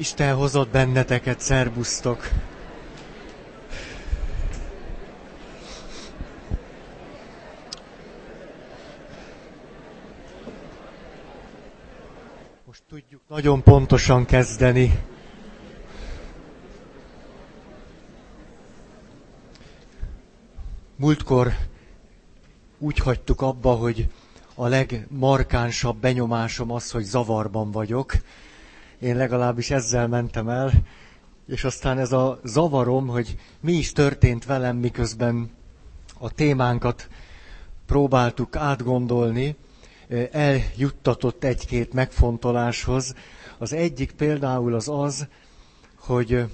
Isten hozott benneteket, szerbusztok! Most tudjuk nagyon pontosan kezdeni. Múltkor úgy hagytuk abba, hogy a legmarkánsabb benyomásom az, hogy zavarban vagyok, én legalábbis ezzel mentem el, és aztán ez a zavarom, hogy mi is történt velem, miközben a témánkat próbáltuk átgondolni, eljuttatott egy-két megfontoláshoz. Az egyik például az az, hogy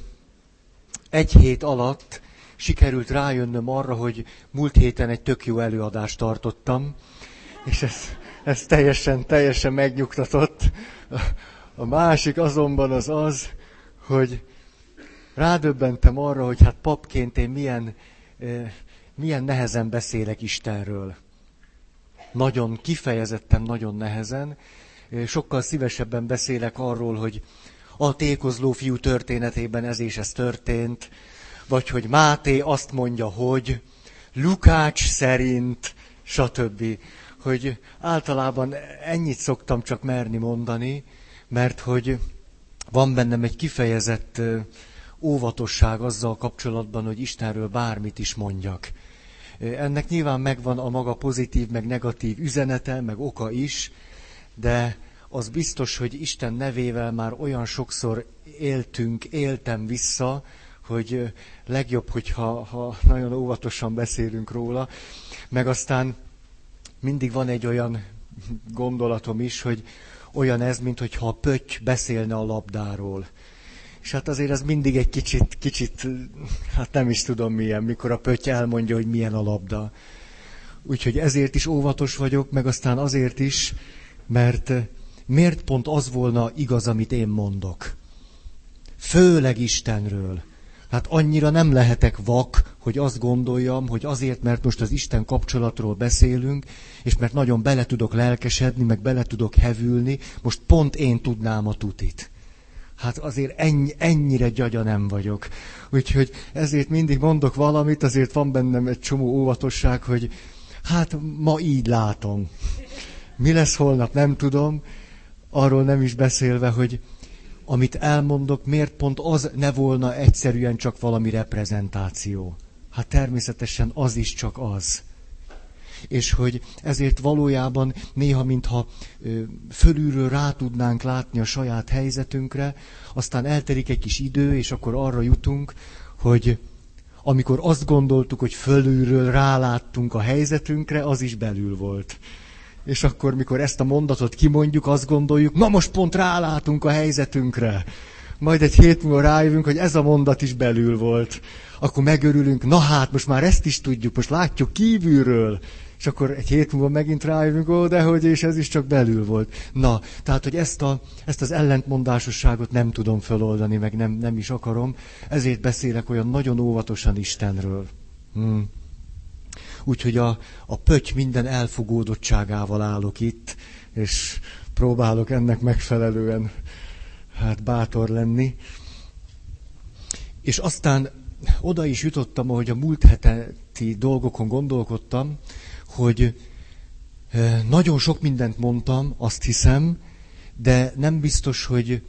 egy hét alatt sikerült rájönnöm arra, hogy múlt héten egy tök jó előadást tartottam, és ez, ez teljesen, teljesen megnyugtatott. A másik azonban az az, hogy rádöbbentem arra, hogy hát papként én milyen, milyen nehezen beszélek Istenről. Nagyon kifejezetten, nagyon nehezen. Sokkal szívesebben beszélek arról, hogy a tékozló fiú történetében ez és ez történt, vagy hogy Máté azt mondja, hogy Lukács szerint, stb. Hogy általában ennyit szoktam csak merni mondani, mert hogy van bennem egy kifejezett óvatosság azzal kapcsolatban, hogy Istenről bármit is mondjak. Ennek nyilván megvan a maga pozitív, meg negatív üzenete, meg oka is, de az biztos, hogy Isten nevével már olyan sokszor éltünk, éltem vissza, hogy legjobb, hogyha ha nagyon óvatosan beszélünk róla. Meg aztán mindig van egy olyan gondolatom is, hogy olyan ez, mintha a pötty beszélne a labdáról. És hát azért ez mindig egy kicsit, kicsit, hát nem is tudom milyen, mikor a pötty elmondja, hogy milyen a labda. Úgyhogy ezért is óvatos vagyok, meg aztán azért is, mert miért pont az volna igaz, amit én mondok? Főleg Istenről. Hát annyira nem lehetek vak, hogy azt gondoljam, hogy azért, mert most az Isten kapcsolatról beszélünk, és mert nagyon bele tudok lelkesedni, meg bele tudok hevülni, most pont én tudnám a tutit. Hát azért ennyi, ennyire gyagya nem vagyok. Úgyhogy ezért mindig mondok valamit, azért van bennem egy csomó óvatosság, hogy hát ma így látom. Mi lesz holnap, nem tudom. Arról nem is beszélve, hogy amit elmondok, miért pont az ne volna egyszerűen csak valami reprezentáció. Hát természetesen az is csak az. És hogy ezért valójában néha, mintha ö, fölülről rá tudnánk látni a saját helyzetünkre, aztán elterik egy kis idő, és akkor arra jutunk, hogy amikor azt gondoltuk, hogy fölülről ráláttunk a helyzetünkre, az is belül volt. És akkor, mikor ezt a mondatot kimondjuk, azt gondoljuk, na most pont rálátunk a helyzetünkre. Majd egy hét múlva rájövünk, hogy ez a mondat is belül volt. Akkor megörülünk, na hát, most már ezt is tudjuk, most látjuk kívülről. És akkor egy hét múlva megint rájövünk, ó, dehogy, és ez is csak belül volt. Na, tehát, hogy ezt, a, ezt az ellentmondásosságot nem tudom feloldani, meg nem, nem is akarom, ezért beszélek olyan nagyon óvatosan Istenről. Hmm. Úgyhogy a, a pöty minden elfogódottságával állok itt, és próbálok ennek megfelelően hát bátor lenni. És aztán oda is jutottam, ahogy a múlt heti dolgokon gondolkodtam, hogy nagyon sok mindent mondtam, azt hiszem, de nem biztos, hogy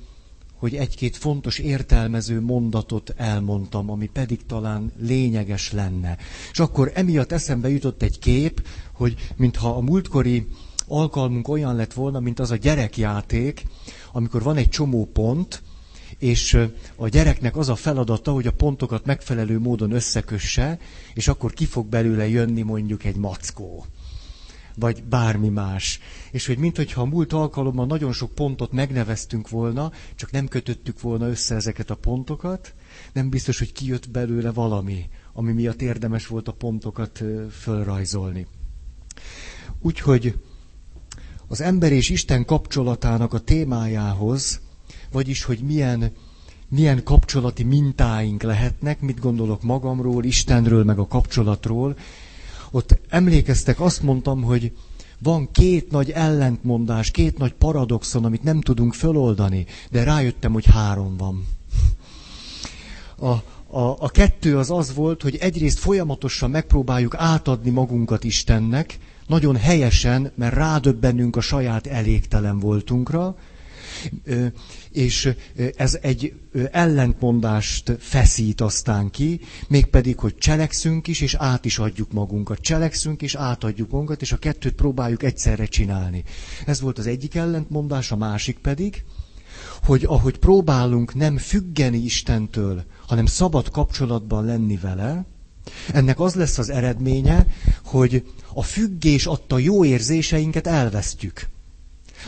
hogy egy-két fontos értelmező mondatot elmondtam, ami pedig talán lényeges lenne. És akkor emiatt eszembe jutott egy kép, hogy mintha a múltkori alkalmunk olyan lett volna, mint az a gyerekjáték, amikor van egy csomó pont, és a gyereknek az a feladata, hogy a pontokat megfelelő módon összekösse, és akkor ki fog belőle jönni mondjuk egy mackó vagy bármi más. És hogy minthogyha a múlt alkalommal nagyon sok pontot megneveztünk volna, csak nem kötöttük volna össze ezeket a pontokat, nem biztos, hogy kijött belőle valami, ami miatt érdemes volt a pontokat fölrajzolni. Úgyhogy az ember és Isten kapcsolatának a témájához, vagyis hogy milyen, milyen kapcsolati mintáink lehetnek, mit gondolok magamról, Istenről, meg a kapcsolatról, ott emlékeztek, azt mondtam, hogy, van két nagy ellentmondás, két nagy paradoxon, amit nem tudunk föloldani, de rájöttem, hogy három van. A, a, a kettő az az volt, hogy egyrészt folyamatosan megpróbáljuk átadni magunkat Istennek, nagyon helyesen, mert rádöbbenünk a saját elégtelen voltunkra, és ez egy ellentmondást feszít aztán ki, mégpedig, hogy cselekszünk is, és át is adjuk magunkat. Cselekszünk, és átadjuk magunkat, és a kettőt próbáljuk egyszerre csinálni. Ez volt az egyik ellentmondás, a másik pedig, hogy ahogy próbálunk nem függeni Istentől, hanem szabad kapcsolatban lenni vele, ennek az lesz az eredménye, hogy a függés adta jó érzéseinket elvesztjük.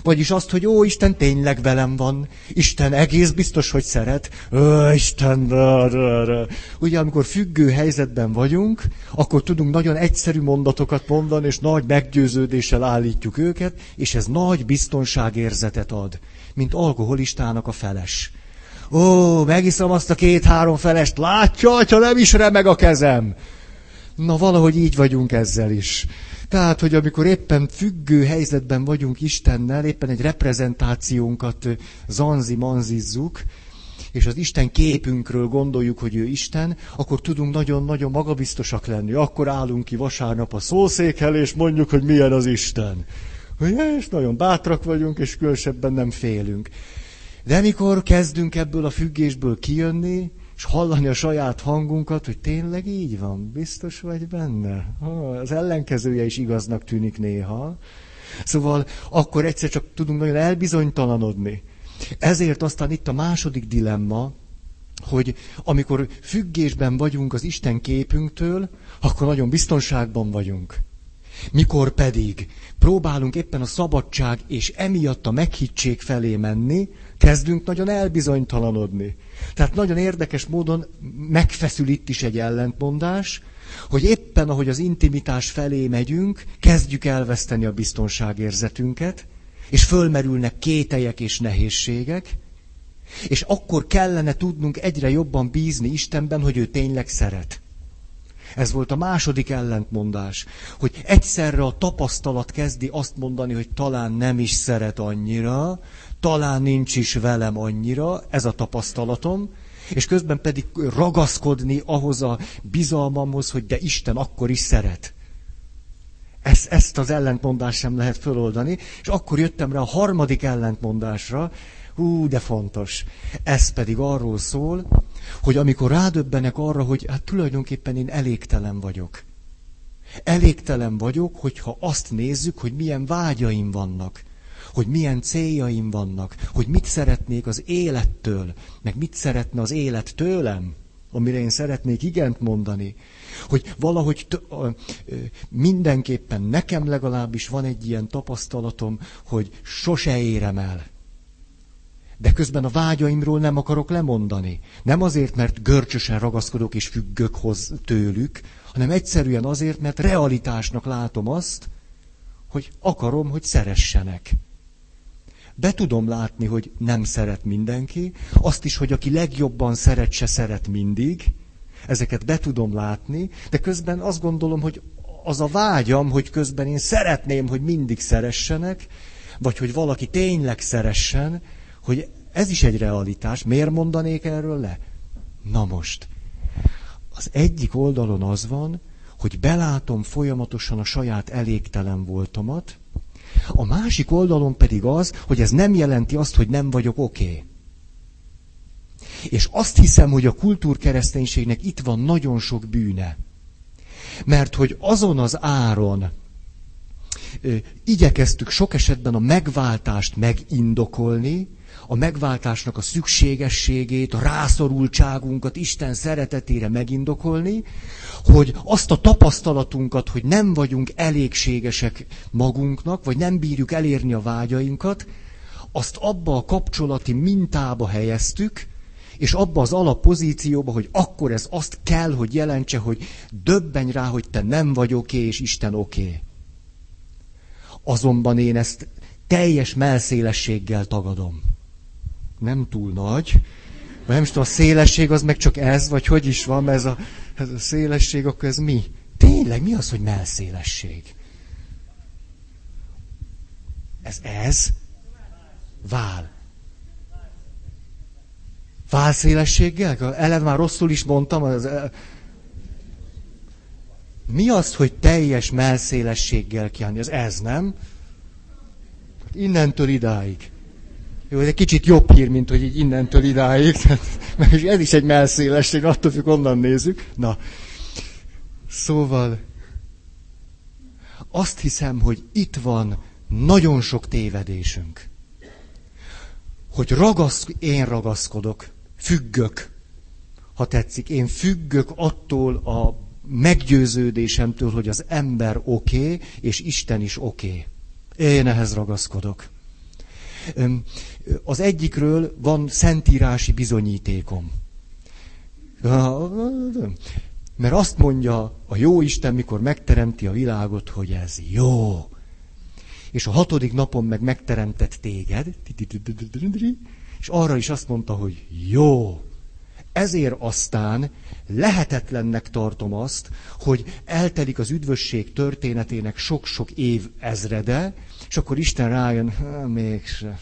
Vagyis azt, hogy ó, Isten tényleg velem van, Isten egész biztos, hogy szeret. Ó, Isten, da, da, da. Ugye, amikor függő helyzetben vagyunk, akkor tudunk nagyon egyszerű mondatokat mondani, és nagy meggyőződéssel állítjuk őket, és ez nagy biztonságérzetet ad, mint alkoholistának a feles. Ó, megiszom azt a két-három felest, látja, ha nem is remeg a kezem. Na, valahogy így vagyunk ezzel is. Tehát, hogy amikor éppen függő helyzetben vagyunk Istennel, éppen egy reprezentációnkat zanzi-manzizzuk, és az Isten képünkről gondoljuk, hogy ő Isten, akkor tudunk nagyon-nagyon magabiztosak lenni. Akkor állunk ki vasárnap a szószékkel, és mondjuk, hogy milyen az Isten. És nagyon bátrak vagyunk, és különösebben nem félünk. De mikor kezdünk ebből a függésből kijönni, és hallani a saját hangunkat, hogy tényleg így van, biztos vagy benne. Az ellenkezője is igaznak tűnik néha. Szóval akkor egyszer csak tudunk nagyon elbizonytalanodni. Ezért aztán itt a második dilemma, hogy amikor függésben vagyunk az Isten képünktől, akkor nagyon biztonságban vagyunk. Mikor pedig próbálunk éppen a szabadság és emiatt a meghittség felé menni, kezdünk nagyon elbizonytalanodni. Tehát nagyon érdekes módon megfeszül itt is egy ellentmondás, hogy éppen ahogy az intimitás felé megyünk, kezdjük elveszteni a biztonságérzetünket, és fölmerülnek kételyek és nehézségek, és akkor kellene tudnunk egyre jobban bízni Istenben, hogy ő tényleg szeret. Ez volt a második ellentmondás, hogy egyszerre a tapasztalat kezdi azt mondani, hogy talán nem is szeret annyira, talán nincs is velem annyira, ez a tapasztalatom, és közben pedig ragaszkodni ahhoz a bizalmamhoz, hogy de Isten akkor is szeret. Ezt, ezt az ellentmondást sem lehet föloldani, és akkor jöttem rá a harmadik ellentmondásra, hú, de fontos. Ez pedig arról szól, hogy amikor rádöbbenek arra, hogy hát tulajdonképpen én elégtelen vagyok. Elégtelen vagyok, hogyha azt nézzük, hogy milyen vágyaim vannak hogy milyen céljaim vannak, hogy mit szeretnék az élettől, meg mit szeretne az élet tőlem, amire én szeretnék igent mondani, hogy valahogy t- a, mindenképpen nekem legalábbis van egy ilyen tapasztalatom, hogy sose érem el. De közben a vágyaimról nem akarok lemondani. Nem azért, mert görcsösen ragaszkodok és függök hoz tőlük, hanem egyszerűen azért, mert realitásnak látom azt, hogy akarom, hogy szeressenek. Be tudom látni, hogy nem szeret mindenki, azt is, hogy aki legjobban szeret, se szeret mindig. Ezeket be tudom látni, de közben azt gondolom, hogy az a vágyam, hogy közben én szeretném, hogy mindig szeressenek, vagy hogy valaki tényleg szeressen, hogy ez is egy realitás. Miért mondanék erről le? Na most, az egyik oldalon az van, hogy belátom folyamatosan a saját elégtelen voltomat, a másik oldalon pedig az, hogy ez nem jelenti azt, hogy nem vagyok oké. Okay. És azt hiszem, hogy a kultúrkereszténységnek itt van nagyon sok bűne. Mert hogy azon az áron igyekeztük sok esetben a megváltást megindokolni, a megváltásnak a szükségességét, a rászorultságunkat Isten szeretetére megindokolni, hogy azt a tapasztalatunkat, hogy nem vagyunk elégségesek magunknak, vagy nem bírjuk elérni a vágyainkat, azt abba a kapcsolati mintába helyeztük, és abba az alappozícióba, hogy akkor ez azt kell, hogy jelentse, hogy döbbenj rá, hogy te nem vagy oké, okay, és Isten oké. Okay. Azonban én ezt teljes melszélességgel tagadom nem túl nagy, vagy nem is tudom, a szélesség az meg csak ez, vagy hogy is van, ez a, ez a szélesség, akkor ez mi? Tényleg, mi az, hogy melszélesség? Ez ez? Vál. Válszélességgel? Ellen már rosszul is mondtam. Az, mi az, hogy teljes melszélességgel kiállni? Az ez, nem? Innentől idáig. Jó, ez egy kicsit jobb hír, mint hogy így innentől idáig. Mert ez is egy melszélesség, attól függ, onnan nézzük. Na, szóval azt hiszem, hogy itt van nagyon sok tévedésünk. Hogy ragaszk, én ragaszkodok, függök, ha tetszik, én függök attól a meggyőződésemtől, hogy az ember oké, okay, és Isten is oké. Okay. Én ehhez ragaszkodok. Az egyikről van szentírási bizonyítékom. Mert azt mondja a jó Isten, mikor megteremti a világot, hogy ez jó. És a hatodik napon meg megteremtett téged, és arra is azt mondta, hogy jó. Ezért aztán lehetetlennek tartom azt, hogy eltelik az üdvösség történetének sok-sok év ezrede, és akkor Isten rájön, mégse.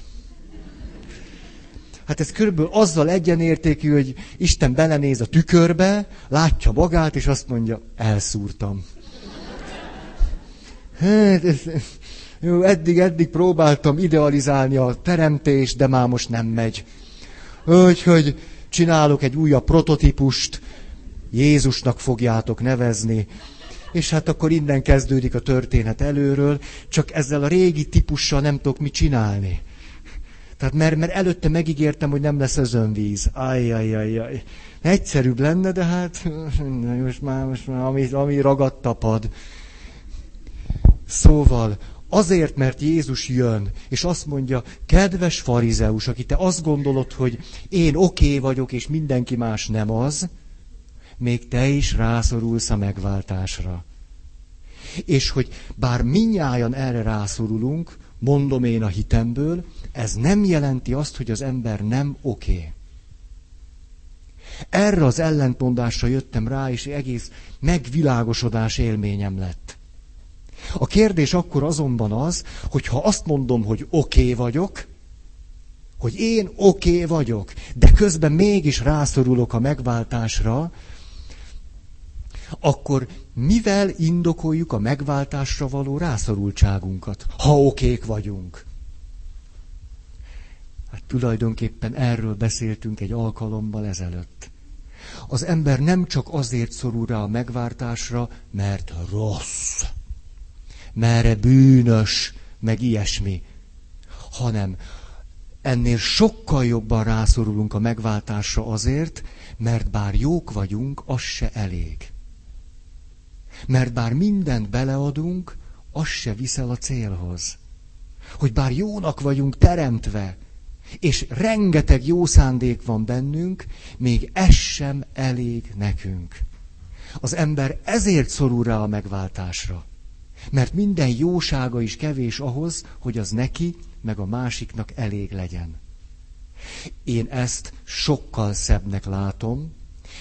Hát ez körülbelül azzal egyenértékű, hogy Isten belenéz a tükörbe, látja magát, és azt mondja, elszúrtam. Hát, ez, jó, eddig, eddig próbáltam idealizálni a teremtést, de már most nem megy. Úgyhogy csinálok egy újabb prototípust, Jézusnak fogjátok nevezni, és hát akkor innen kezdődik a történet előről, csak ezzel a régi típussal nem tudok mit csinálni. Tehát mert, mert előtte megígértem, hogy nem lesz özönvíz. Ajjajajaj. Egyszerűbb lenne, de hát most már, most már ami, ami ragadt tapad. Szóval, azért, mert Jézus jön, és azt mondja, kedves farizeus, aki te azt gondolod, hogy én oké okay vagyok, és mindenki más nem az, még te is rászorulsz a megváltásra. És hogy bár minnyáján erre rászorulunk, mondom én a hitemből, ez nem jelenti azt, hogy az ember nem oké. Okay. Erre az ellentmondásra jöttem rá, és egész megvilágosodás élményem lett. A kérdés akkor azonban az, hogy ha azt mondom, hogy oké okay vagyok, hogy én oké okay vagyok, de közben mégis rászorulok a megváltásra, akkor mivel indokoljuk a megváltásra való rászorultságunkat, ha okék vagyunk? Hát tulajdonképpen erről beszéltünk egy alkalommal ezelőtt. Az ember nem csak azért szorul rá a megváltásra, mert rossz, mert bűnös, meg ilyesmi, hanem ennél sokkal jobban rászorulunk a megváltásra azért, mert bár jók vagyunk, az se elég. Mert bár mindent beleadunk, az se viszel a célhoz. Hogy bár jónak vagyunk teremtve, és rengeteg jó szándék van bennünk, még ez sem elég nekünk. Az ember ezért szorul rá a megváltásra. Mert minden jósága is kevés ahhoz, hogy az neki, meg a másiknak elég legyen. Én ezt sokkal szebbnek látom,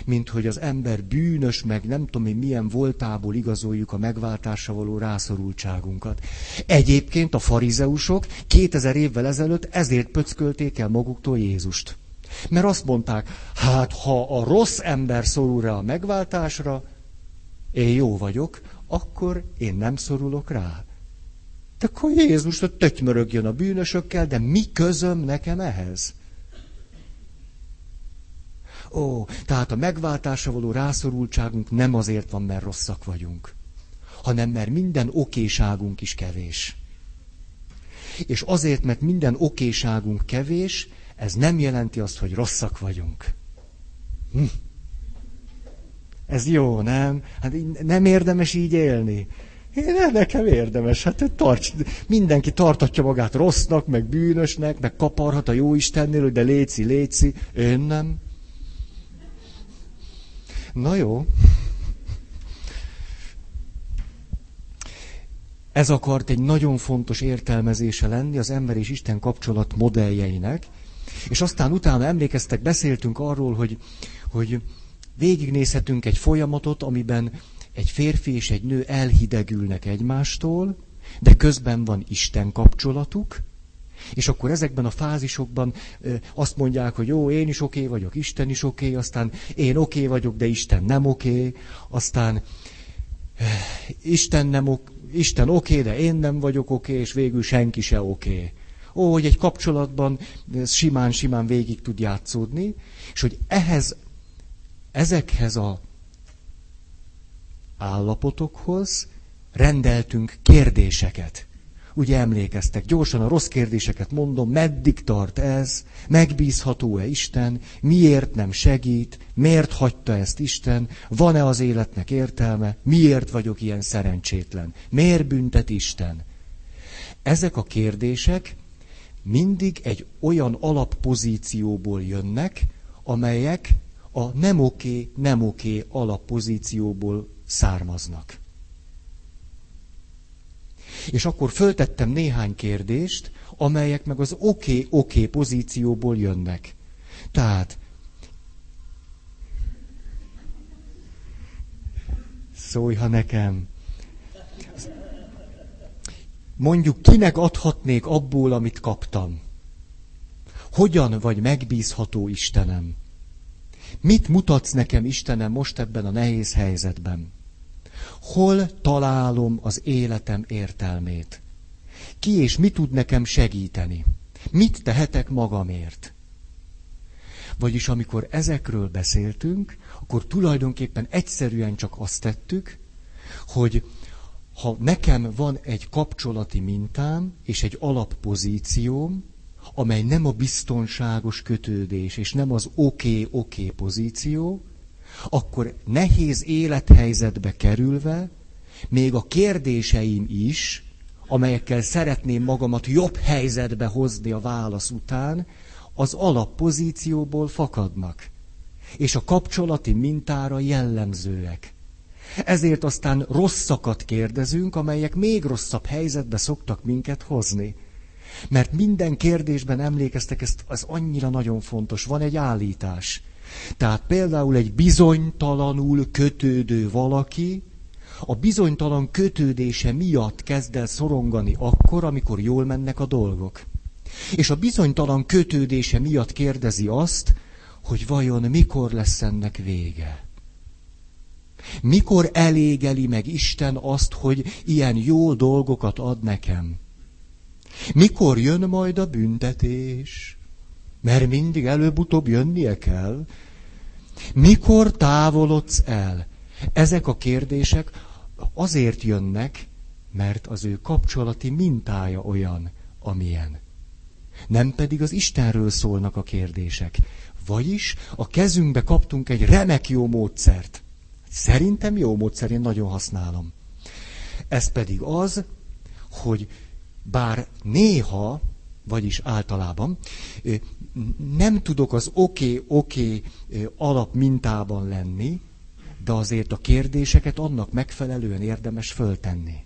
mint hogy az ember bűnös, meg nem tudom én milyen voltából igazoljuk a megváltásra való rászorultságunkat. Egyébként a farizeusok 2000 évvel ezelőtt ezért pöckölték el maguktól Jézust. Mert azt mondták, hát ha a rossz ember szorul rá a megváltásra, én jó vagyok, akkor én nem szorulok rá. De akkor Jézus a tötymörögjön a bűnösökkel, de mi közöm nekem ehhez? Ó, tehát a megváltásra való rászorultságunk nem azért van, mert rosszak vagyunk, hanem mert minden okéságunk is kevés. És azért, mert minden okéságunk kevés, ez nem jelenti azt, hogy rosszak vagyunk. Hm. Ez jó, nem? Hát nem érdemes így élni. Én nekem érdemes, hát tarts, mindenki tartatja magát rossznak, meg bűnösnek, meg kaparhat a jó Istennél, de léci, léci, én nem. Na jó. Ez akart egy nagyon fontos értelmezése lenni az ember és Isten kapcsolat modelljeinek, és aztán utána emlékeztek, beszéltünk arról, hogy, hogy végignézhetünk egy folyamatot, amiben egy férfi és egy nő elhidegülnek egymástól, de közben van Isten kapcsolatuk, és akkor ezekben a fázisokban azt mondják, hogy jó, én is oké okay vagyok, Isten is oké, okay, aztán én oké okay vagyok, de Isten nem oké, okay, aztán Isten nem ok, Isten oké, okay, de én nem vagyok oké, okay, és végül senki se oké. Okay. Ó, hogy egy kapcsolatban ez simán-simán végig tud játszódni, és hogy ehhez, ezekhez a állapotokhoz rendeltünk kérdéseket. Ugye emlékeztek, gyorsan a rossz kérdéseket mondom, meddig tart ez, megbízható-e Isten, miért nem segít, miért hagyta ezt Isten, van-e az életnek értelme, miért vagyok ilyen szerencsétlen, miért büntet Isten. Ezek a kérdések mindig egy olyan alappozícióból jönnek, amelyek a nem oké, nem oké alappozícióból származnak. És akkor föltettem néhány kérdést, amelyek meg az oké-oké okay, okay pozícióból jönnek. Tehát, szólj, ha nekem. Mondjuk kinek adhatnék abból, amit kaptam? Hogyan vagy megbízható Istenem? Mit mutatsz nekem, Istenem, most ebben a nehéz helyzetben? Hol találom az életem értelmét? Ki és mi tud nekem segíteni? Mit tehetek magamért? Vagyis amikor ezekről beszéltünk, akkor tulajdonképpen egyszerűen csak azt tettük, hogy ha nekem van egy kapcsolati mintám és egy alappozícióm, amely nem a biztonságos kötődés, és nem az oké-oké okay, okay pozíció, akkor nehéz élethelyzetbe kerülve, még a kérdéseim is, amelyekkel szeretném magamat jobb helyzetbe hozni a válasz után, az alappozícióból fakadnak, és a kapcsolati mintára jellemzőek. Ezért aztán rosszakat kérdezünk, amelyek még rosszabb helyzetbe szoktak minket hozni. Mert minden kérdésben emlékeztek, ez, ez annyira nagyon fontos. Van egy állítás. Tehát például egy bizonytalanul kötődő valaki, a bizonytalan kötődése miatt kezd el szorongani akkor, amikor jól mennek a dolgok. És a bizonytalan kötődése miatt kérdezi azt, hogy vajon mikor lesz ennek vége. Mikor elégeli meg Isten azt, hogy ilyen jó dolgokat ad nekem? Mikor jön majd a büntetés? Mert mindig előbb-utóbb jönnie kell. Mikor távolodsz el? Ezek a kérdések azért jönnek, mert az ő kapcsolati mintája olyan, amilyen. Nem pedig az Istenről szólnak a kérdések. Vagyis a kezünkbe kaptunk egy remek jó módszert. Szerintem jó módszer, én nagyon használom. Ez pedig az, hogy bár néha, vagyis általában, nem tudok az oké-oké okay, okay alapmintában lenni, de azért a kérdéseket annak megfelelően érdemes föltenni.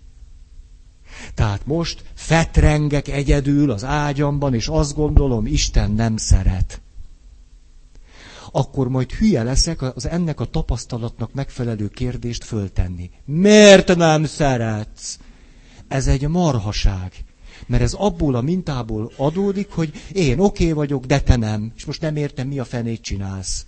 Tehát most fetrengek egyedül az ágyamban, és azt gondolom, Isten nem szeret. Akkor majd hülye leszek az ennek a tapasztalatnak megfelelő kérdést föltenni. Miért nem szeretsz? Ez egy marhaság. Mert ez abból a mintából adódik, hogy én oké okay vagyok, de te nem. És most nem értem, mi a fenét csinálsz.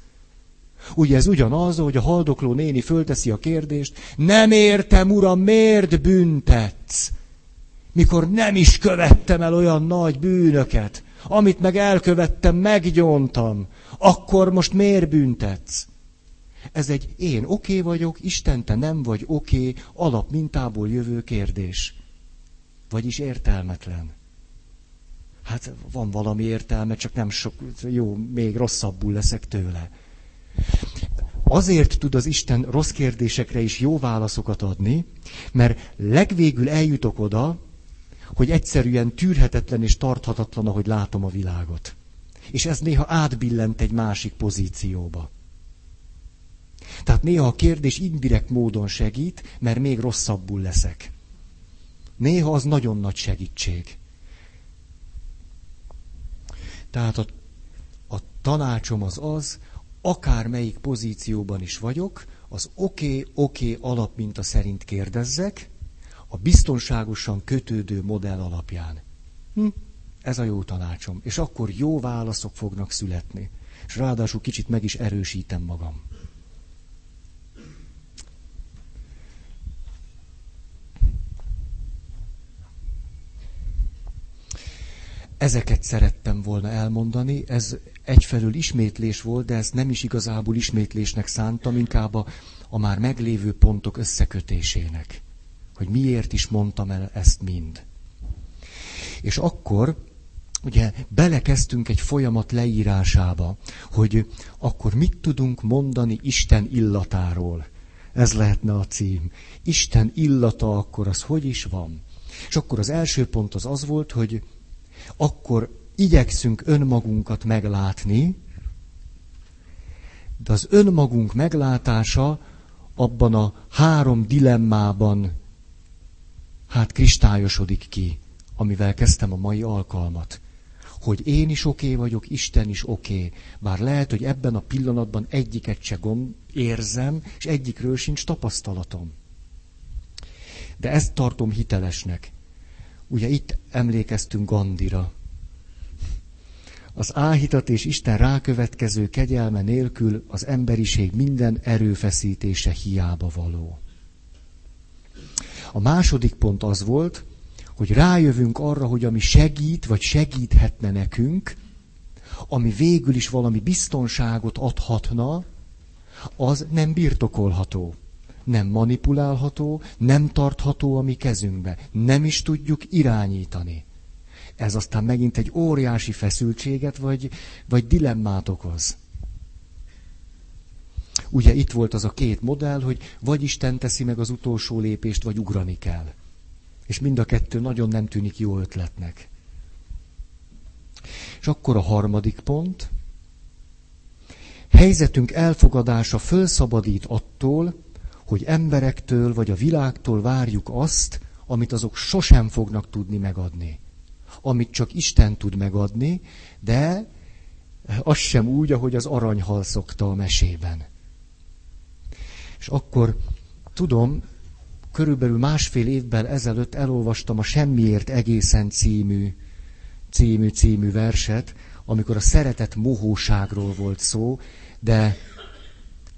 Ugye ez ugyanaz, hogy a haldokló néni fölteszi a kérdést, nem értem, uram, miért büntetsz? Mikor nem is követtem el olyan nagy bűnöket, amit meg elkövettem, meggyontam, akkor most miért büntetsz? Ez egy én oké okay vagyok, Isten te nem vagy oké, okay, alapmintából jövő kérdés. Vagyis értelmetlen. Hát van valami értelme, csak nem sok, jó, még rosszabbul leszek tőle. Azért tud az Isten rossz kérdésekre is jó válaszokat adni, mert legvégül eljutok oda, hogy egyszerűen tűrhetetlen és tarthatatlan, ahogy látom a világot. És ez néha átbillent egy másik pozícióba. Tehát néha a kérdés indirekt módon segít, mert még rosszabbul leszek. Néha az nagyon nagy segítség. Tehát a, a tanácsom az az, akármelyik pozícióban is vagyok, az oké, okay, oké okay alapminta szerint kérdezzek, a biztonságosan kötődő modell alapján. Hm? Ez a jó tanácsom. És akkor jó válaszok fognak születni. És ráadásul kicsit meg is erősítem magam. Ezeket szerettem volna elmondani, ez egyfelől ismétlés volt, de ezt nem is igazából ismétlésnek szántam, inkább a, a már meglévő pontok összekötésének. Hogy miért is mondtam el ezt mind. És akkor ugye belekezdtünk egy folyamat leírásába, hogy akkor mit tudunk mondani Isten illatáról. Ez lehetne a cím. Isten illata akkor az hogy is van? És akkor az első pont az az volt, hogy akkor igyekszünk önmagunkat meglátni, de az önmagunk meglátása abban a három dilemmában hát kristályosodik ki, amivel kezdtem a mai alkalmat. Hogy én is oké okay vagyok, Isten is oké. Okay. Bár lehet, hogy ebben a pillanatban egyiket se gond, érzem, és egyikről sincs tapasztalatom. De ezt tartom hitelesnek. Ugye itt emlékeztünk Gandira. Az áhítat és Isten rákövetkező kegyelme nélkül az emberiség minden erőfeszítése hiába való. A második pont az volt, hogy rájövünk arra, hogy ami segít, vagy segíthetne nekünk, ami végül is valami biztonságot adhatna, az nem birtokolható, nem manipulálható, nem tartható a mi kezünkbe, nem is tudjuk irányítani. Ez aztán megint egy óriási feszültséget, vagy, vagy dilemmát okoz. Ugye itt volt az a két modell, hogy vagy Isten teszi meg az utolsó lépést, vagy ugrani kell. És mind a kettő nagyon nem tűnik jó ötletnek. És akkor a harmadik pont. Helyzetünk elfogadása fölszabadít attól, hogy emberektől vagy a világtól várjuk azt, amit azok sosem fognak tudni megadni. Amit csak Isten tud megadni, de az sem úgy, ahogy az aranyhal szokta a mesében. És akkor tudom, körülbelül másfél évvel ezelőtt elolvastam a Semmiért egészen című, című, című verset, amikor a szeretet mohóságról volt szó, de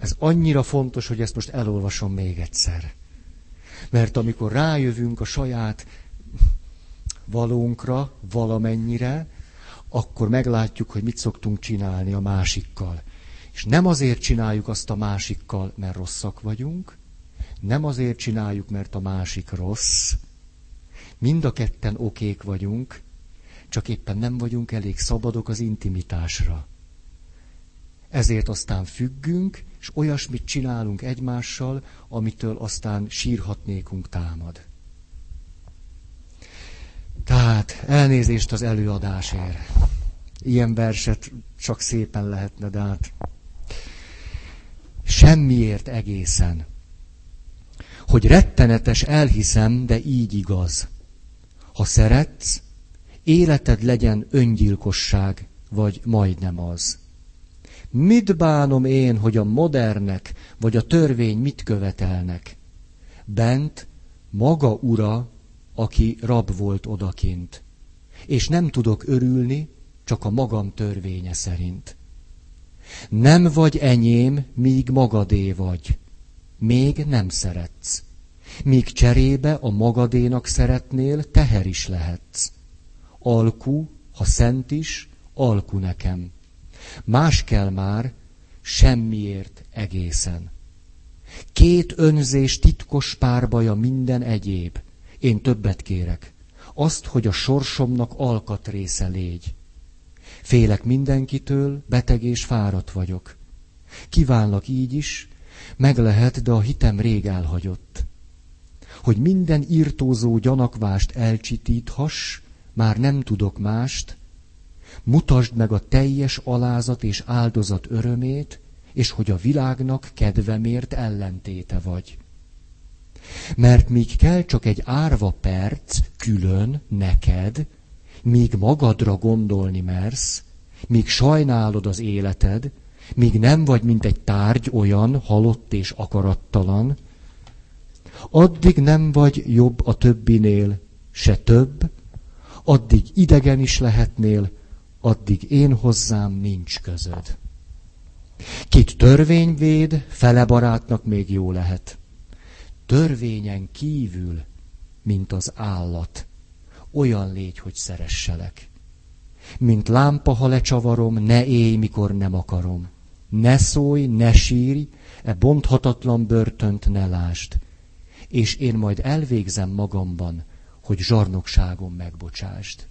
ez annyira fontos, hogy ezt most elolvasom még egyszer. Mert amikor rájövünk a saját valónkra valamennyire, akkor meglátjuk, hogy mit szoktunk csinálni a másikkal. És nem azért csináljuk azt a másikkal, mert rosszak vagyunk, nem azért csináljuk, mert a másik rossz, mind a ketten okék vagyunk, csak éppen nem vagyunk elég szabadok az intimitásra. Ezért aztán függünk, és olyasmit csinálunk egymással, amitől aztán sírhatnékunk támad. Tehát elnézést az előadásért. Ilyen verset csak szépen lehetne, de hát semmiért egészen. Hogy rettenetes, elhiszem, de így igaz. Ha szeretsz, életed legyen öngyilkosság, vagy majdnem az. Mit bánom én, hogy a modernek vagy a törvény mit követelnek? Bent maga ura, aki rab volt odakint. És nem tudok örülni, csak a magam törvénye szerint. Nem vagy enyém, míg magadé vagy. Még nem szeretsz. Míg cserébe a magadénak szeretnél, teher is lehetsz. Alku, ha szent is, alku nekem. Más kell már, semmiért egészen. Két önzés titkos párbaja minden egyéb. Én többet kérek. Azt, hogy a sorsomnak alkatrésze légy. Félek mindenkitől, beteg és fáradt vagyok. Kívánlak így is, meg lehet, de a hitem rég elhagyott. Hogy minden írtózó gyanakvást elcsitíthass, már nem tudok mást, mutasd meg a teljes alázat és áldozat örömét, és hogy a világnak kedvemért ellentéte vagy. Mert míg kell csak egy árva perc külön neked, míg magadra gondolni mersz, míg sajnálod az életed, míg nem vagy, mint egy tárgy olyan, halott és akarattalan, Addig nem vagy jobb a többinél, se több, addig idegen is lehetnél, addig én hozzám nincs közöd. Kit törvény véd, fele barátnak még jó lehet. Törvényen kívül, mint az állat, olyan légy, hogy szeresselek. Mint lámpa, ha lecsavarom, ne élj, mikor nem akarom. Ne szólj, ne sírj, e bonthatatlan börtönt ne lásd. És én majd elvégzem magamban, hogy zsarnokságom megbocsást.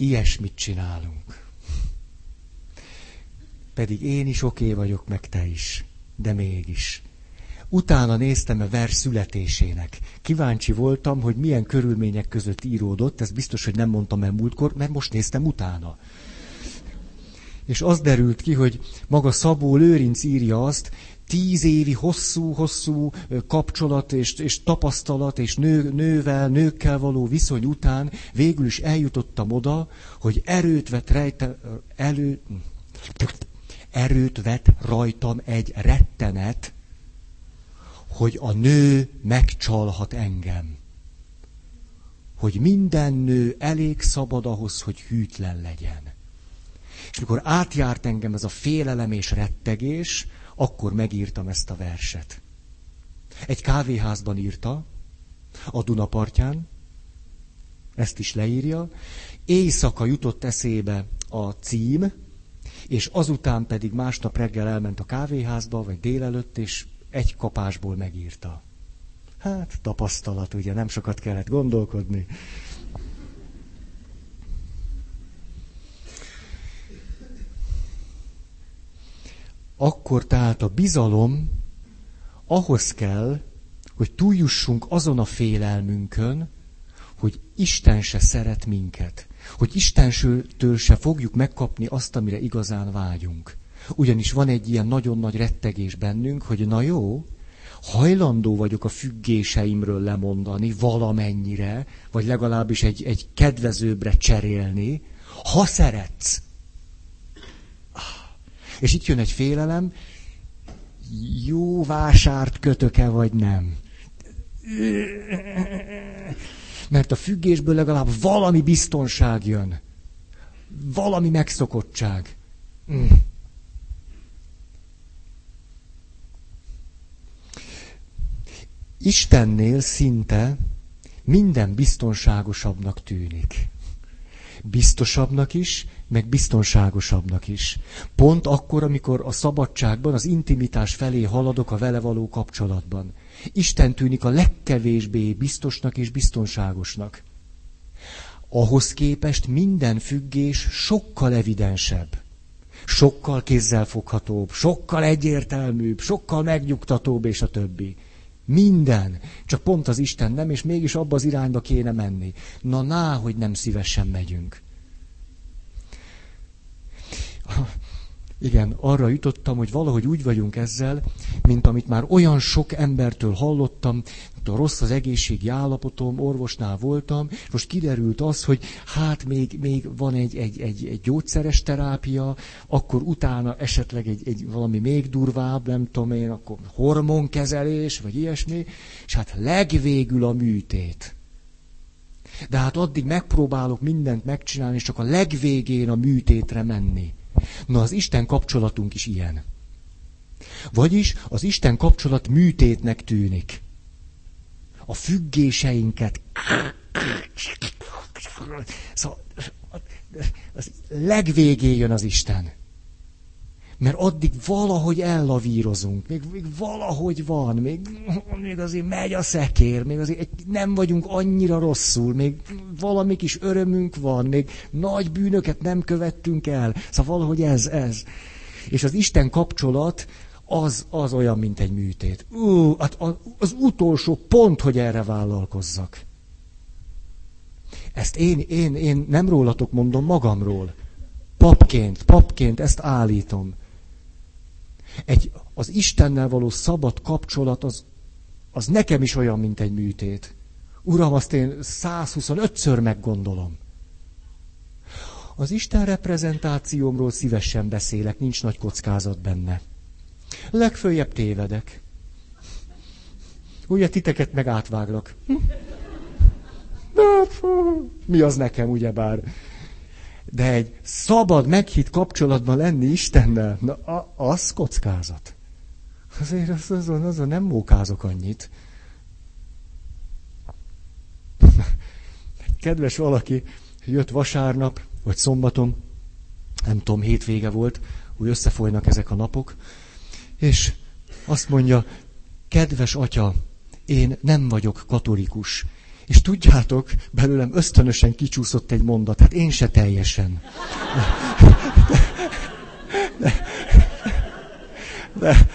Ilyesmit csinálunk. Pedig én is oké vagyok, meg te is. De mégis. Utána néztem a vers születésének. Kíváncsi voltam, hogy milyen körülmények között íródott, ez biztos, hogy nem mondtam el múltkor, mert most néztem utána. És az derült ki, hogy maga Szabó Lőrinc írja azt, tíz évi hosszú-hosszú kapcsolat és, és tapasztalat és nő, nővel, nőkkel való viszony után végül is eljutottam oda, hogy erőt vett rejte, elő, erőt vett rajtam egy rettenet, hogy a nő megcsalhat engem. Hogy minden nő elég szabad ahhoz, hogy hűtlen legyen. És mikor átjárt engem ez a félelem és rettegés, akkor megírtam ezt a verset. Egy kávéházban írta, a Dunapartján, ezt is leírja, éjszaka jutott eszébe a cím, és azután pedig másnap reggel elment a kávéházba, vagy délelőtt, és egy kapásból megírta. Hát, tapasztalat, ugye, nem sokat kellett gondolkodni. Akkor tehát a bizalom ahhoz kell, hogy túljussunk azon a félelmünkön, hogy Isten se szeret minket. Hogy Istentől se fogjuk megkapni azt, amire igazán vágyunk. Ugyanis van egy ilyen nagyon nagy rettegés bennünk, hogy na jó, hajlandó vagyok a függéseimről lemondani valamennyire, vagy legalábbis egy, egy kedvezőbbre cserélni, ha szeretsz. És itt jön egy félelem, jó vásárt kötök-e, vagy nem. Mert a függésből legalább valami biztonság jön. Valami megszokottság. Mm. Istennél szinte minden biztonságosabbnak tűnik. Biztosabbnak is, meg biztonságosabbnak is. Pont akkor, amikor a szabadságban, az intimitás felé haladok a vele való kapcsolatban. Isten tűnik a legkevésbé biztosnak és biztonságosnak. Ahhoz képest minden függés sokkal evidensebb, sokkal kézzelfoghatóbb, sokkal egyértelműbb, sokkal megnyugtatóbb, és a többi. Minden. Csak pont az Isten nem, és mégis abba az irányba kéne menni. Na, ná, hogy nem szívesen megyünk. Igen, arra jutottam, hogy valahogy úgy vagyunk ezzel, mint amit már olyan sok embertől hallottam, a rossz az egészségi állapotom, orvosnál voltam, most kiderült az, hogy hát még, még van egy, egy, egy, egy gyógyszeres terápia, akkor utána esetleg egy, egy valami még durvább, nem tudom én, akkor hormonkezelés, vagy ilyesmi, és hát legvégül a műtét. De hát addig megpróbálok mindent megcsinálni, és csak a legvégén a műtétre menni. Na az Isten kapcsolatunk is ilyen. Vagyis az Isten kapcsolat műtétnek tűnik. A függéseinket. Szóval az legvégé jön az Isten. Mert addig valahogy ellavírozunk, még, még valahogy van, még, még azért megy a szekér, még azért nem vagyunk annyira rosszul, még valami kis örömünk van, még nagy bűnöket nem követtünk el. Szóval valahogy ez, ez. És az Isten kapcsolat az, az olyan, mint egy műtét. Ú, hát az utolsó pont, hogy erre vállalkozzak. Ezt én, én, én nem rólatok mondom, magamról. Papként, papként ezt állítom. Egy, az Istennel való szabad kapcsolat az, az nekem is olyan, mint egy műtét. Uram, azt én 125-ször meggondolom. Az Isten reprezentációmról szívesen beszélek, nincs nagy kockázat benne. Legfőjebb tévedek. Ugye titeket meg átváglak. De, mi az nekem, ugyebár? De egy szabad, meghitt kapcsolatban lenni Istennel, na, az kockázat. Azért az, azon, azon nem mókázok annyit. Kedves valaki jött vasárnap, vagy szombaton, nem tudom, hétvége volt, úgy összefolynak ezek a napok, és azt mondja, kedves atya, én nem vagyok katolikus. És tudjátok, belőlem ösztönösen kicsúszott egy mondat, hát én se teljesen. De, de, de,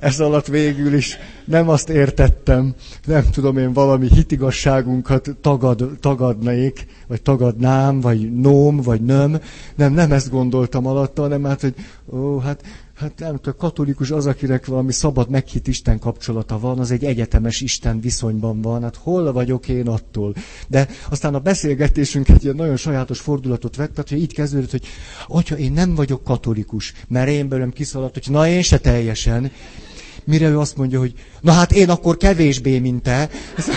ez alatt végül is nem azt értettem, nem tudom én valami hitigasságunkat tagad, tagadnék, vagy tagadnám, vagy nóm, vagy nöm. Nem, nem ezt gondoltam alatta, hanem hát, hogy ó, hát, hát nem tudom, katolikus az, akinek valami szabad meghitt Isten kapcsolata van, az egy egyetemes Isten viszonyban van, hát hol vagyok én attól? De aztán a beszélgetésünk egy ilyen nagyon sajátos fordulatot vett, tehát hogy így kezdődött, hogy atya, én nem vagyok katolikus, mert én belőlem kiszaladt, hogy na én se teljesen. Mire ő azt mondja, hogy na hát én akkor kevésbé, mint te.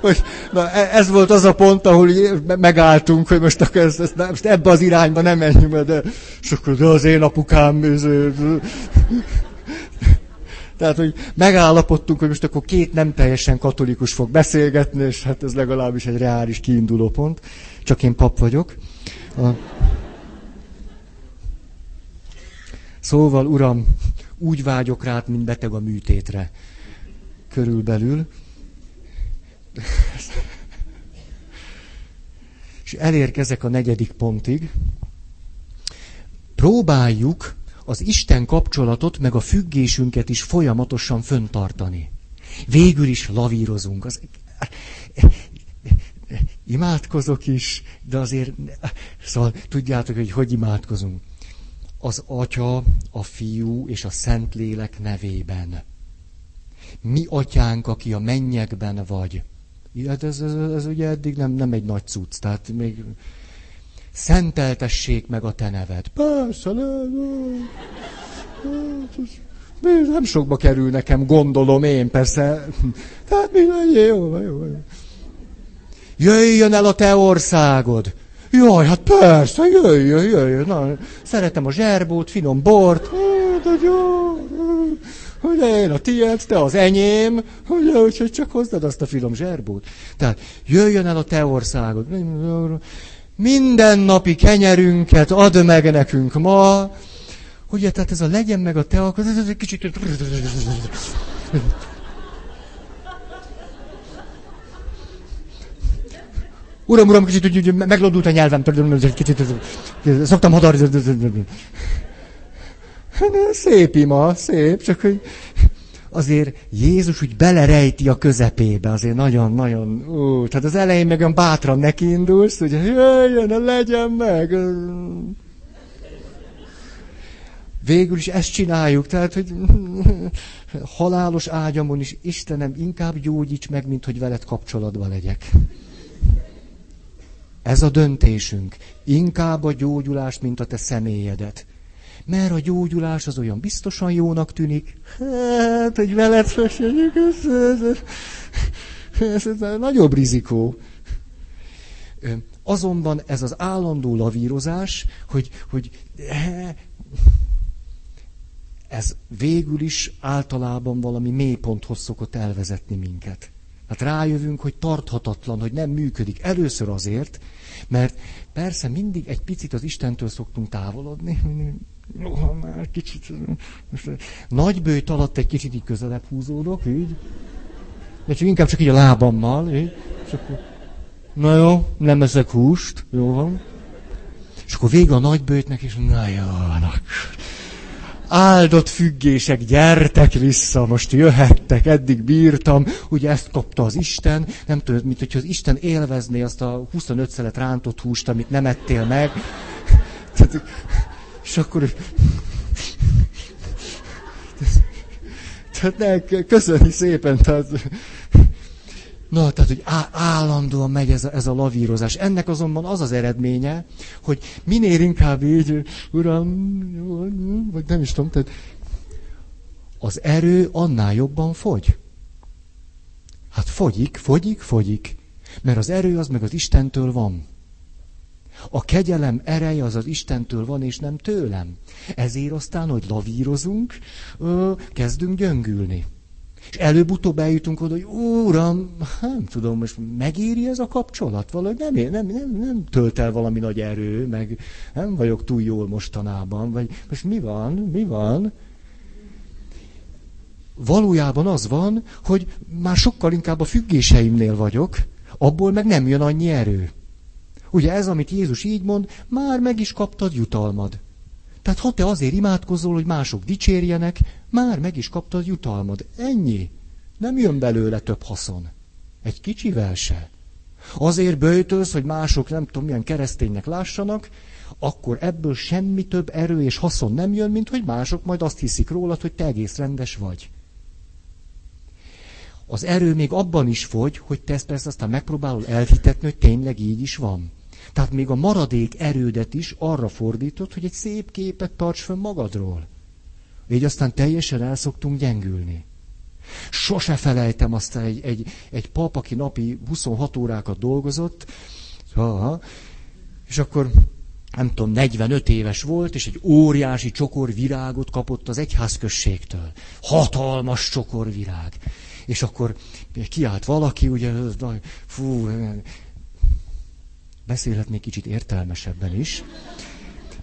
hogy, na, e- ez volt az a pont, ahol megálltunk, hogy most, akkor ez, ez, most ebbe az irányba nem menjünk, de, és de az én apukám, ez, tehát, hogy megállapodtunk, hogy most akkor két nem teljesen katolikus fog beszélgetni, és hát ez legalábbis egy reális kiinduló pont. Csak én pap vagyok. A... Szóval, uram, úgy vágyok rád, mint beteg a műtétre. Körülbelül. És elérkezek a negyedik pontig. Próbáljuk az Isten kapcsolatot, meg a függésünket is folyamatosan föntartani. Végül is lavírozunk. Az... Imádkozok is, de azért... Szóval tudjátok, hogy hogy imádkozunk az Atya, a Fiú és a Szentlélek nevében. Mi atyánk, aki a mennyekben vagy. Hát ez, ez, ez ugye eddig nem, nem egy nagy cucc, tehát még szenteltessék meg a te neved. Persze, nem, nem sokba kerül nekem, gondolom én, persze. Tehát mi jó, jó, jó. Jöjjön el a te országod. Jaj, hát persze, jöjjön, jöjjön. Na, szeretem a zserbót, finom bort. De jó. Hogy én a tiéd, te az enyém, hogy, hogy csak hozzad azt a finom zserbót. Tehát jöjjön el a te országod. Minden napi kenyerünket add meg nekünk ma. Ugye, tehát ez a legyen meg a te, akkor ez egy kicsit... Uram, uram, kicsit úgy, meglódult a nyelvem, kicsit, szoktam hadarni. Szép ima, szép, csak hogy azért Jézus úgy belerejti a közepébe, azért nagyon-nagyon, ú, tehát az elején meg olyan bátran nekiindulsz, hogy jöjjön, legyen meg. Végül is ezt csináljuk, tehát, hogy halálos ágyamon is, Istenem, inkább gyógyíts meg, mint hogy veled kapcsolatban legyek. Ez a döntésünk. Inkább a gyógyulást, mint a te személyedet. Mert a gyógyulás az olyan biztosan jónak tűnik. Hát, hogy veled fesseljük, ez, ez, ez, ez, ez nagyobb rizikó. Azonban ez az állandó lavírozás, hogy, hogy ez végül is általában valami mélyponthoz szokott elvezetni minket. Hát rájövünk, hogy tarthatatlan, hogy nem működik. Először azért, mert persze mindig egy picit az Istentől szoktunk távolodni. Noha már kicsit... Most nagy bőjt alatt egy kicsit így közelebb húzódok, így. De csak inkább csak így a lábammal, így. És akkor, na jó, nem eszek húst, jó van. És akkor vége a nagybőjtnek, és na jó, na áldott függések, gyertek vissza, most jöhettek, eddig bírtam, ugye ezt kapta az Isten, nem tudom, mint hogyha az Isten élvezné azt a 25 szelet rántott húst, amit nem ettél meg. És akkor... Tehát ne, köszönni szépen, tehát... Na, tehát, hogy állandóan megy ez a, ez a lavírozás. Ennek azonban az az eredménye, hogy minél inkább így, uram, vagy nem is tudom, tehát az erő annál jobban fogy. Hát fogyik, fogyik, fogyik. Mert az erő az meg az Istentől van. A kegyelem ereje az az Istentől van, és nem tőlem. Ezért aztán, hogy lavírozunk, kezdünk gyöngülni. És előbb-utóbb eljutunk oda, hogy úram, nem tudom, most megéri ez a kapcsolat? Valahogy nem, nem, nem, nem tölt el valami nagy erő, meg nem vagyok túl jól mostanában, vagy most mi van, mi van? Valójában az van, hogy már sokkal inkább a függéseimnél vagyok, abból meg nem jön annyi erő. Ugye ez, amit Jézus így mond, már meg is kaptad jutalmad. Tehát ha te azért imádkozol, hogy mások dicsérjenek, már meg is kaptad jutalmad. Ennyi. Nem jön belőle több haszon. Egy kicsivel se. Azért bőjtölsz, hogy mások nem tudom milyen kereszténynek lássanak, akkor ebből semmi több erő és haszon nem jön, mint hogy mások majd azt hiszik rólad, hogy te egész rendes vagy. Az erő még abban is fogy, hogy te ezt persze aztán megpróbálod elhitetni, hogy tényleg így is van. Tehát még a maradék erődet is arra fordítod, hogy egy szép képet tarts fönn magadról. Így aztán teljesen el szoktunk gyengülni. Sose felejtem azt egy, egy, egy pap, aki napi 26 órákat dolgozott, és akkor nem tudom, 45 éves volt, és egy óriási csokor virágot kapott az egyházközségtől. Hatalmas csokor virág. És akkor kiállt valaki, ugye, fú, beszélhetnék kicsit értelmesebben is.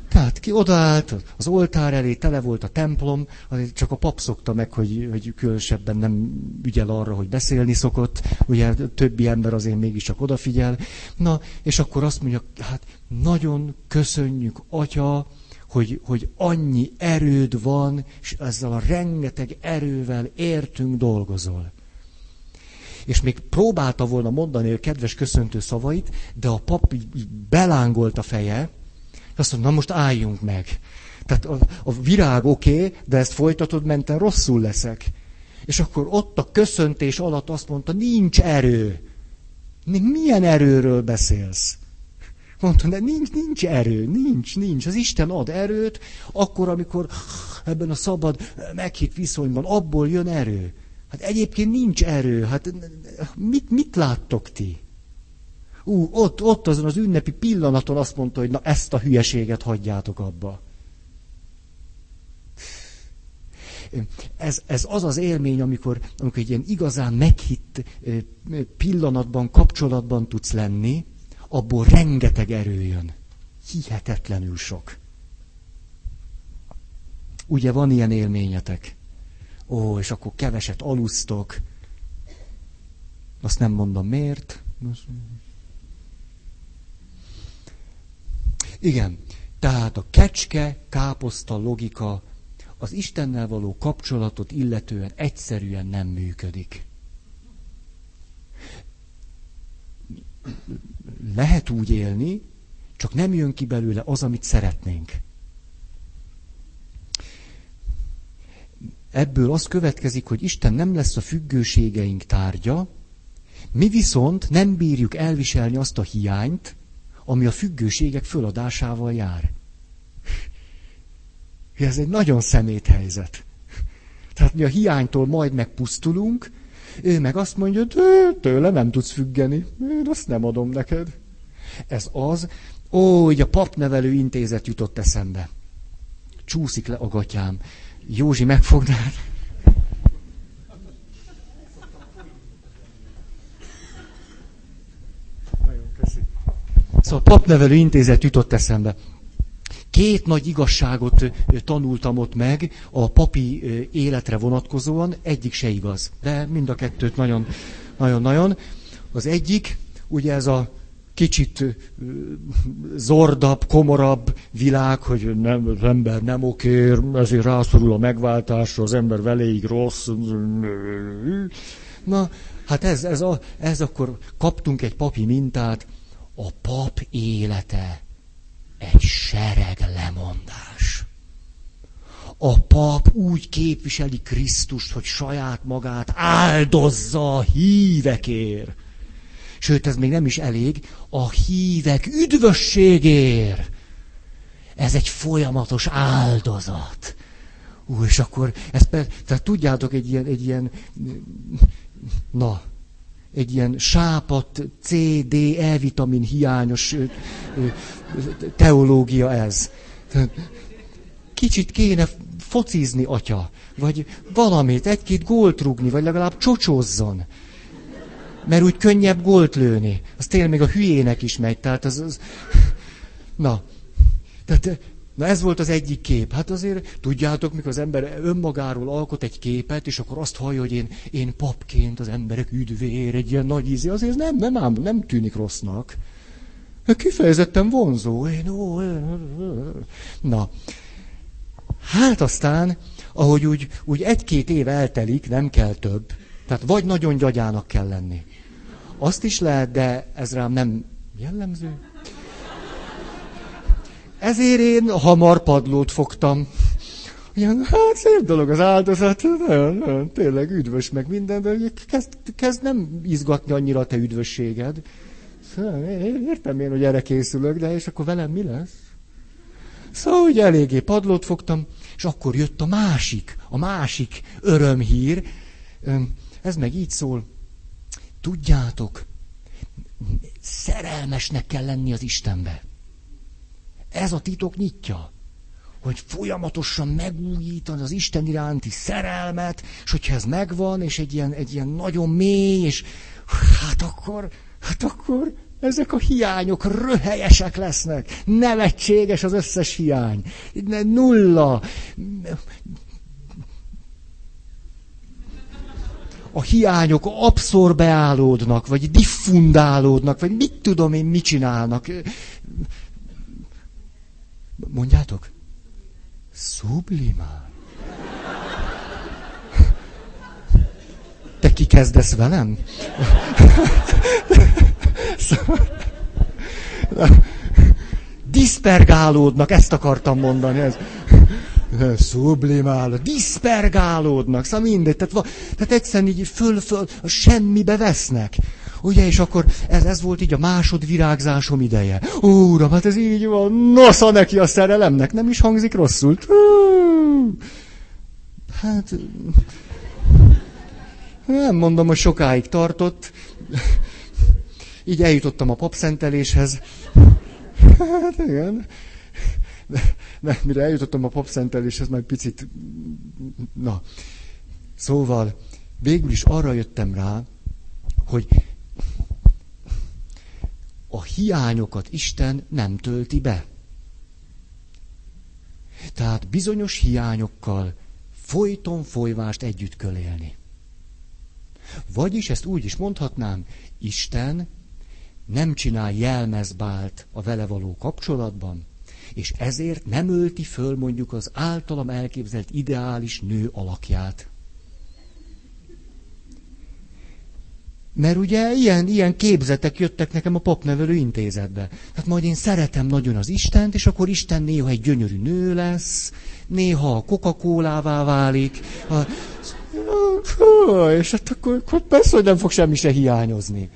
Tehát ki odaállt, az oltár elé tele volt a templom, csak a pap szokta meg, hogy, hogy különösebben nem ügyel arra, hogy beszélni szokott, ugye többi ember azért mégiscsak odafigyel. Na, és akkor azt mondja, hát nagyon köszönjük, atya, hogy, hogy annyi erőd van, és ezzel a rengeteg erővel értünk, dolgozol és még próbálta volna mondani a kedves köszöntő szavait, de a pap belángolt a feje, azt mondta, na most álljunk meg. Tehát a, a virág oké, okay, de ezt folytatod, menten rosszul leszek. És akkor ott a köszöntés alatt azt mondta, nincs erő. Milyen erőről beszélsz? Mondta, de nincs, nincs erő, nincs, nincs. Az Isten ad erőt, akkor, amikor ebben a szabad, meghitt viszonyban abból jön erő. Hát egyébként nincs erő. Hát mit, mit láttok ti? Ú, ott, ott azon az ünnepi pillanaton azt mondta, hogy na ezt a hülyeséget hagyjátok abba. Ez, ez az az élmény, amikor, amikor egy ilyen igazán meghitt pillanatban, kapcsolatban tudsz lenni, abból rengeteg erő jön. Hihetetlenül sok. Ugye van ilyen élményetek? Ó, és akkor keveset alusztok. Azt nem mondom miért. Igen, tehát a kecske, káposzta logika az Istennel való kapcsolatot illetően egyszerűen nem működik. Lehet úgy élni, csak nem jön ki belőle az, amit szeretnénk. Ebből az következik, hogy Isten nem lesz a függőségeink tárgya, mi viszont nem bírjuk elviselni azt a hiányt, ami a függőségek föladásával jár. Ez egy nagyon szemét helyzet. Tehát mi a hiánytól majd megpusztulunk, ő meg azt mondja, tőle nem tudsz függeni, én azt nem adom neked. Ez az, ó, hogy a papnevelő intézet jutott eszembe. Csúszik le a gatyám. Józsi, megfognád? Szóval a papnevelő intézet jutott eszembe. Két nagy igazságot tanultam ott meg a papi életre vonatkozóan, egyik se igaz, de mind a kettőt nagyon, nagyon, nagyon. Az egyik, ugye ez a kicsit zordabb, komorabb világ, hogy nem, az ember nem okér, ezért rászorul a megváltásra, az ember veléig rossz. Na, hát ez, ez, a, ez akkor kaptunk egy papi mintát, a pap élete egy sereg lemondás. a pap úgy képviseli Krisztust, hogy saját magát áldozza a hívekért. Sőt, ez még nem is elég, a hívek üdvösségért. Ez egy folyamatos áldozat. Ú, és akkor, ez persze, tehát tudjátok, egy ilyen, egy ilyen, na, egy ilyen sápat C, D, E vitamin hiányos teológia ez. Kicsit kéne focizni, atya, vagy valamit, egy-két gólt rugni, vagy legalább csocsózzon. Mert úgy könnyebb gólt lőni. Az tényleg még a hülyének is megy, tehát az... az... Na, tehát Na ez volt az egyik kép. Hát azért tudjátok, mikor az ember önmagáról alkot egy képet, és akkor azt hallja, hogy én, én papként az emberek üdvér, egy ilyen nagy ízi, azért nem, nem, nem, nem tűnik rossznak. Kifejezetten vonzó. Én, ó, na, hát aztán, ahogy úgy, úgy egy-két év eltelik, nem kell több. Tehát vagy nagyon gyagyának kell lenni. Azt is lehet, de ez rám nem jellemző. Ezért én hamar padlót fogtam. Ilyen, hát szép dolog az áldozat, nagyon, nagyon, tényleg üdvös meg minden, de kezd, kezd nem izgatni annyira a te üdvösséged. Szóval értem én, hogy erre készülök, de és akkor velem mi lesz? Szóval hogy eléggé padlót fogtam, és akkor jött a másik, a másik örömhír. Ez meg így szól. Tudjátok, szerelmesnek kell lenni az Istenbe. Ez a titok nyitja, hogy folyamatosan megújítani az Isten iránti szerelmet, és hogyha ez megvan, és egy ilyen, egy ilyen nagyon mély, és hát akkor, hát akkor ezek a hiányok röhelyesek lesznek. Nevetséges az összes hiány. Nulla. A hiányok abszorbálódnak, vagy diffundálódnak, vagy mit tudom én, mit csinálnak. Mondjátok? Sublimál. Te ki kezdesz velem? Diszpergálódnak, ezt akartam mondani. Ez. Sublimál, diszpergálódnak, szóval mindegy. Tehát, tehát egyszerűen így föl-föl, semmibe vesznek. Ugye, és akkor ez, ez volt így a másodvirágzásom ideje. Úram, hát ez így van, nosza neki a szerelemnek, nem is hangzik rosszul. Hát, nem mondom, hogy sokáig tartott. Így eljutottam a papszenteléshez. Hát igen. De mire eljutottam a papszenteléshez, már picit... Na, szóval végül is arra jöttem rá, hogy a hiányokat Isten nem tölti be. Tehát bizonyos hiányokkal folyton folyvást együtt kell élni. Vagyis ezt úgy is mondhatnám, Isten nem csinál jelmezbált a vele való kapcsolatban, és ezért nem ölti föl mondjuk az általam elképzelt ideális nő alakját. Mert ugye ilyen, ilyen képzetek jöttek nekem a papnevelő intézetbe. Hát majd én szeretem nagyon az Istent, és akkor Isten néha egy gyönyörű nő lesz, néha a Coca-Colává válik. A... És hát akkor, akkor persze, hogy nem fog semmi se hiányozni.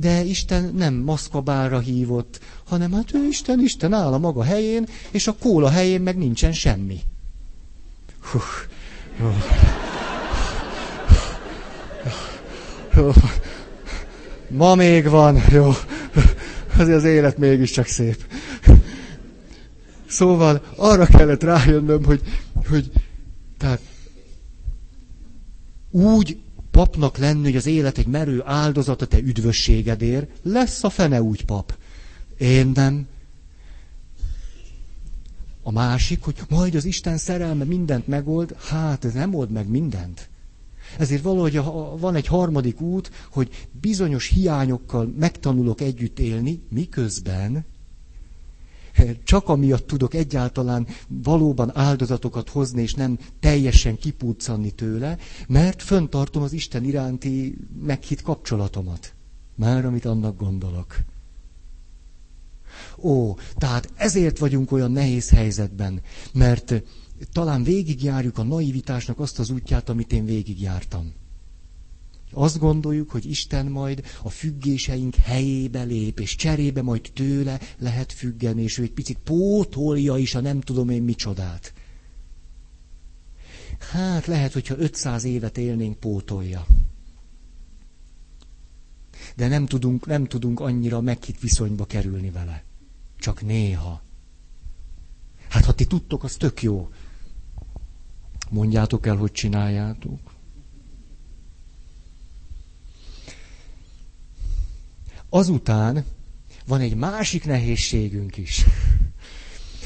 De Isten nem maszkabálra hívott, hanem hát ő Isten, Isten áll a maga helyén, és a kóla helyén meg nincsen semmi. Hú, hú. Jó. Ma még van, jó. Azért az élet mégiscsak szép. Szóval arra kellett rájönnöm, hogy, hogy tehát úgy papnak lenni, hogy az élet egy merő áldozata te üdvösségedért, lesz a fene úgy pap. Én nem. A másik, hogy majd az Isten szerelme mindent megold, hát ez nem old meg mindent. Ezért valahogy van egy harmadik út, hogy bizonyos hiányokkal megtanulok együtt élni, miközben csak amiatt tudok egyáltalán valóban áldozatokat hozni, és nem teljesen kipúcanni tőle, mert föntartom az Isten iránti meghitt kapcsolatomat. Már amit annak gondolok. Ó, tehát ezért vagyunk olyan nehéz helyzetben, mert talán végigjárjuk a naivitásnak azt az útját, amit én végigjártam. Azt gondoljuk, hogy Isten majd a függéseink helyébe lép, és cserébe majd tőle lehet függeni, és ő egy picit pótolja is a nem tudom én micsodát. Hát lehet, hogyha 500 évet élnénk, pótolja. De nem tudunk, nem tudunk annyira meghitt viszonyba kerülni vele. Csak néha. Hát ha ti tudtok, az tök jó. Mondjátok el, hogy csináljátok. Azután van egy másik nehézségünk is,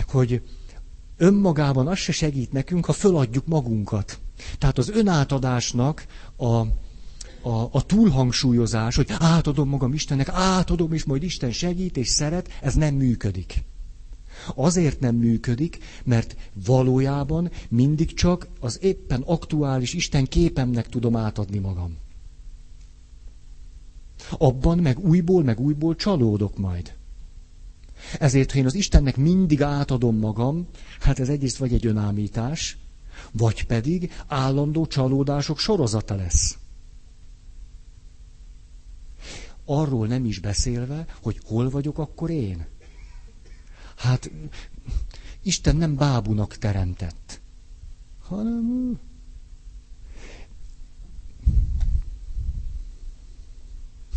hogy önmagában az se segít nekünk, ha föladjuk magunkat. Tehát az önátadásnak a, a, a túlhangsúlyozás, hogy átadom magam Istennek, átadom, és majd Isten segít és szeret, ez nem működik. Azért nem működik, mert valójában mindig csak az éppen aktuális Isten képemnek tudom átadni magam. Abban meg újból, meg újból csalódok majd. Ezért, ha én az Istennek mindig átadom magam, hát ez egyrészt vagy egy önámítás, vagy pedig állandó csalódások sorozata lesz. Arról nem is beszélve, hogy hol vagyok akkor én. Hát Isten nem bábunak teremtett, hanem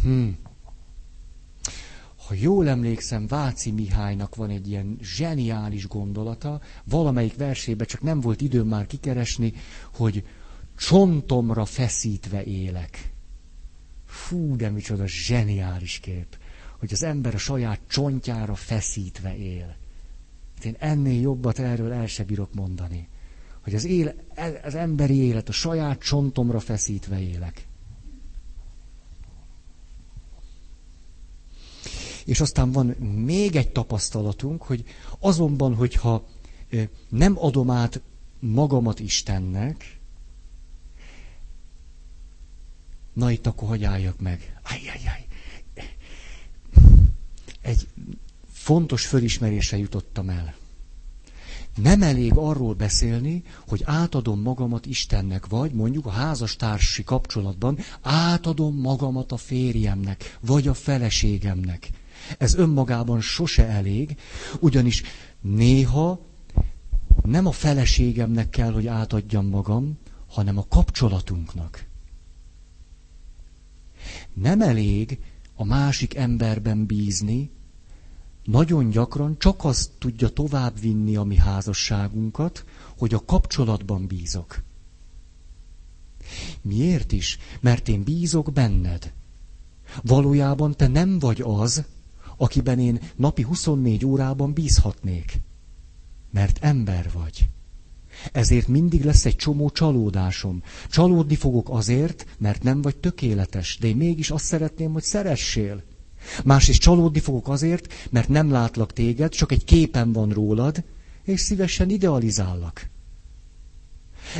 Hmm. Ha jól emlékszem, Váci Mihálynak van egy ilyen zseniális gondolata, valamelyik versébe csak nem volt időm már kikeresni, hogy csontomra feszítve élek. Fú, de micsoda zseniális kép, hogy az ember a saját csontjára feszítve él. Én ennél jobbat erről el se bírok mondani. Hogy az, éle, az emberi élet a saját csontomra feszítve élek. És aztán van még egy tapasztalatunk, hogy azonban, hogyha nem adom át magamat Istennek, na itt akkor hogy álljak meg? Ajjajjaj. Egy fontos fölismerésre jutottam el. Nem elég arról beszélni, hogy átadom magamat Istennek, vagy mondjuk a házastársi kapcsolatban átadom magamat a férjemnek, vagy a feleségemnek. Ez önmagában sose elég, ugyanis néha nem a feleségemnek kell, hogy átadjam magam, hanem a kapcsolatunknak. Nem elég a másik emberben bízni, nagyon gyakran csak az tudja továbbvinni a mi házasságunkat, hogy a kapcsolatban bízok. Miért is? Mert én bízok benned. Valójában te nem vagy az, akiben én napi 24 órában bízhatnék. Mert ember vagy. Ezért mindig lesz egy csomó csalódásom. Csalódni fogok azért, mert nem vagy tökéletes, de én mégis azt szeretném, hogy szeressél. Másrészt csalódni fogok azért, mert nem látlak téged, csak egy képen van rólad, és szívesen idealizállak.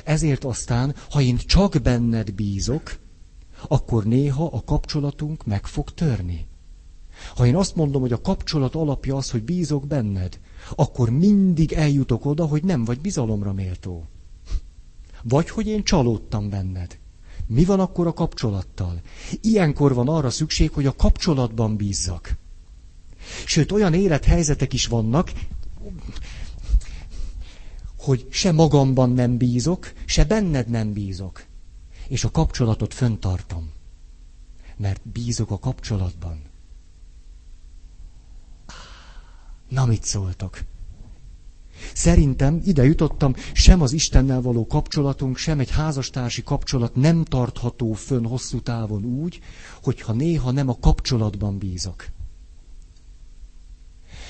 Ezért aztán, ha én csak benned bízok, akkor néha a kapcsolatunk meg fog törni. Ha én azt mondom, hogy a kapcsolat alapja az, hogy bízok benned, akkor mindig eljutok oda, hogy nem vagy bizalomra méltó. Vagy hogy én csalódtam benned. Mi van akkor a kapcsolattal? Ilyenkor van arra szükség, hogy a kapcsolatban bízzak. Sőt, olyan élethelyzetek is vannak, hogy se magamban nem bízok, se benned nem bízok. És a kapcsolatot föntartom. Mert bízok a kapcsolatban. Na, mit szóltok? Szerintem ide jutottam, sem az Istennel való kapcsolatunk, sem egy házastársi kapcsolat nem tartható fönn hosszú távon úgy, hogyha néha nem a kapcsolatban bízok.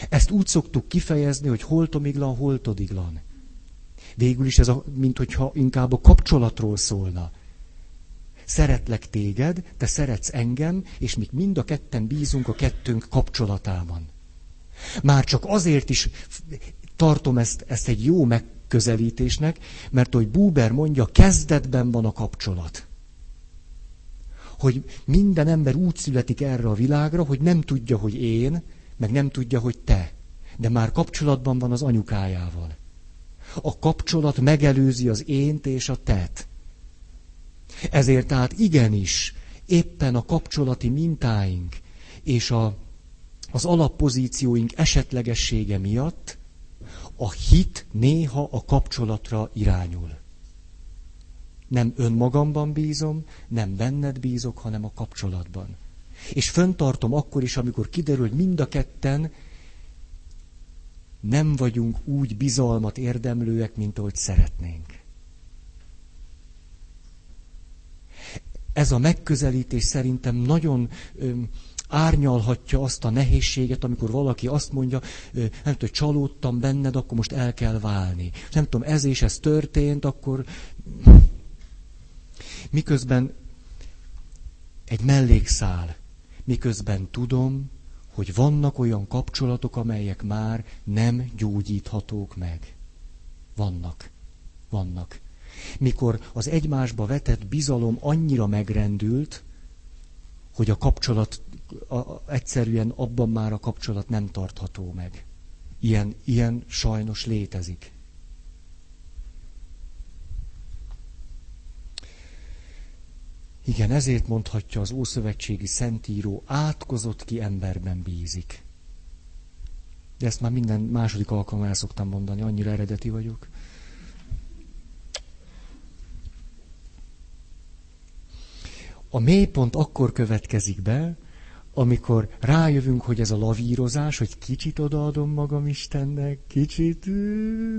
Ezt úgy szoktuk kifejezni, hogy holtomiglan, holtodiglan. Végül is ez, a, mint hogyha inkább a kapcsolatról szólna. Szeretlek téged, te szeretsz engem, és mi mind a ketten bízunk a kettőnk kapcsolatában. Már csak azért is tartom ezt, ezt egy jó megközelítésnek, mert hogy Buber mondja, kezdetben van a kapcsolat. Hogy minden ember úgy születik erre a világra, hogy nem tudja, hogy én, meg nem tudja, hogy te. De már kapcsolatban van az anyukájával. A kapcsolat megelőzi az ént és a tet. Ezért tehát igenis, éppen a kapcsolati mintáink és a, az alappozícióink esetlegessége miatt a hit néha a kapcsolatra irányul. Nem önmagamban bízom, nem benned bízok, hanem a kapcsolatban. És föntartom akkor is, amikor kiderül, hogy mind a ketten nem vagyunk úgy bizalmat érdemlőek, mint ahogy szeretnénk. Ez a megközelítés szerintem nagyon árnyalhatja azt a nehézséget, amikor valaki azt mondja, nem tudom, hogy csalódtam benned, akkor most el kell válni. Nem tudom, ez és ez történt, akkor miközben egy mellékszál, miközben tudom, hogy vannak olyan kapcsolatok, amelyek már nem gyógyíthatók meg. Vannak. Vannak. Mikor az egymásba vetett bizalom annyira megrendült, hogy a kapcsolat a, a, egyszerűen abban már a kapcsolat nem tartható meg. Ilyen, ilyen sajnos létezik. Igen, ezért mondhatja az Ószövetségi Szentíró, átkozott ki emberben bízik. De ezt már minden második alkalommal el szoktam mondani, annyira eredeti vagyok. A mélypont akkor következik be, amikor rájövünk, hogy ez a lavírozás, hogy kicsit odaadom magam Istennek, kicsit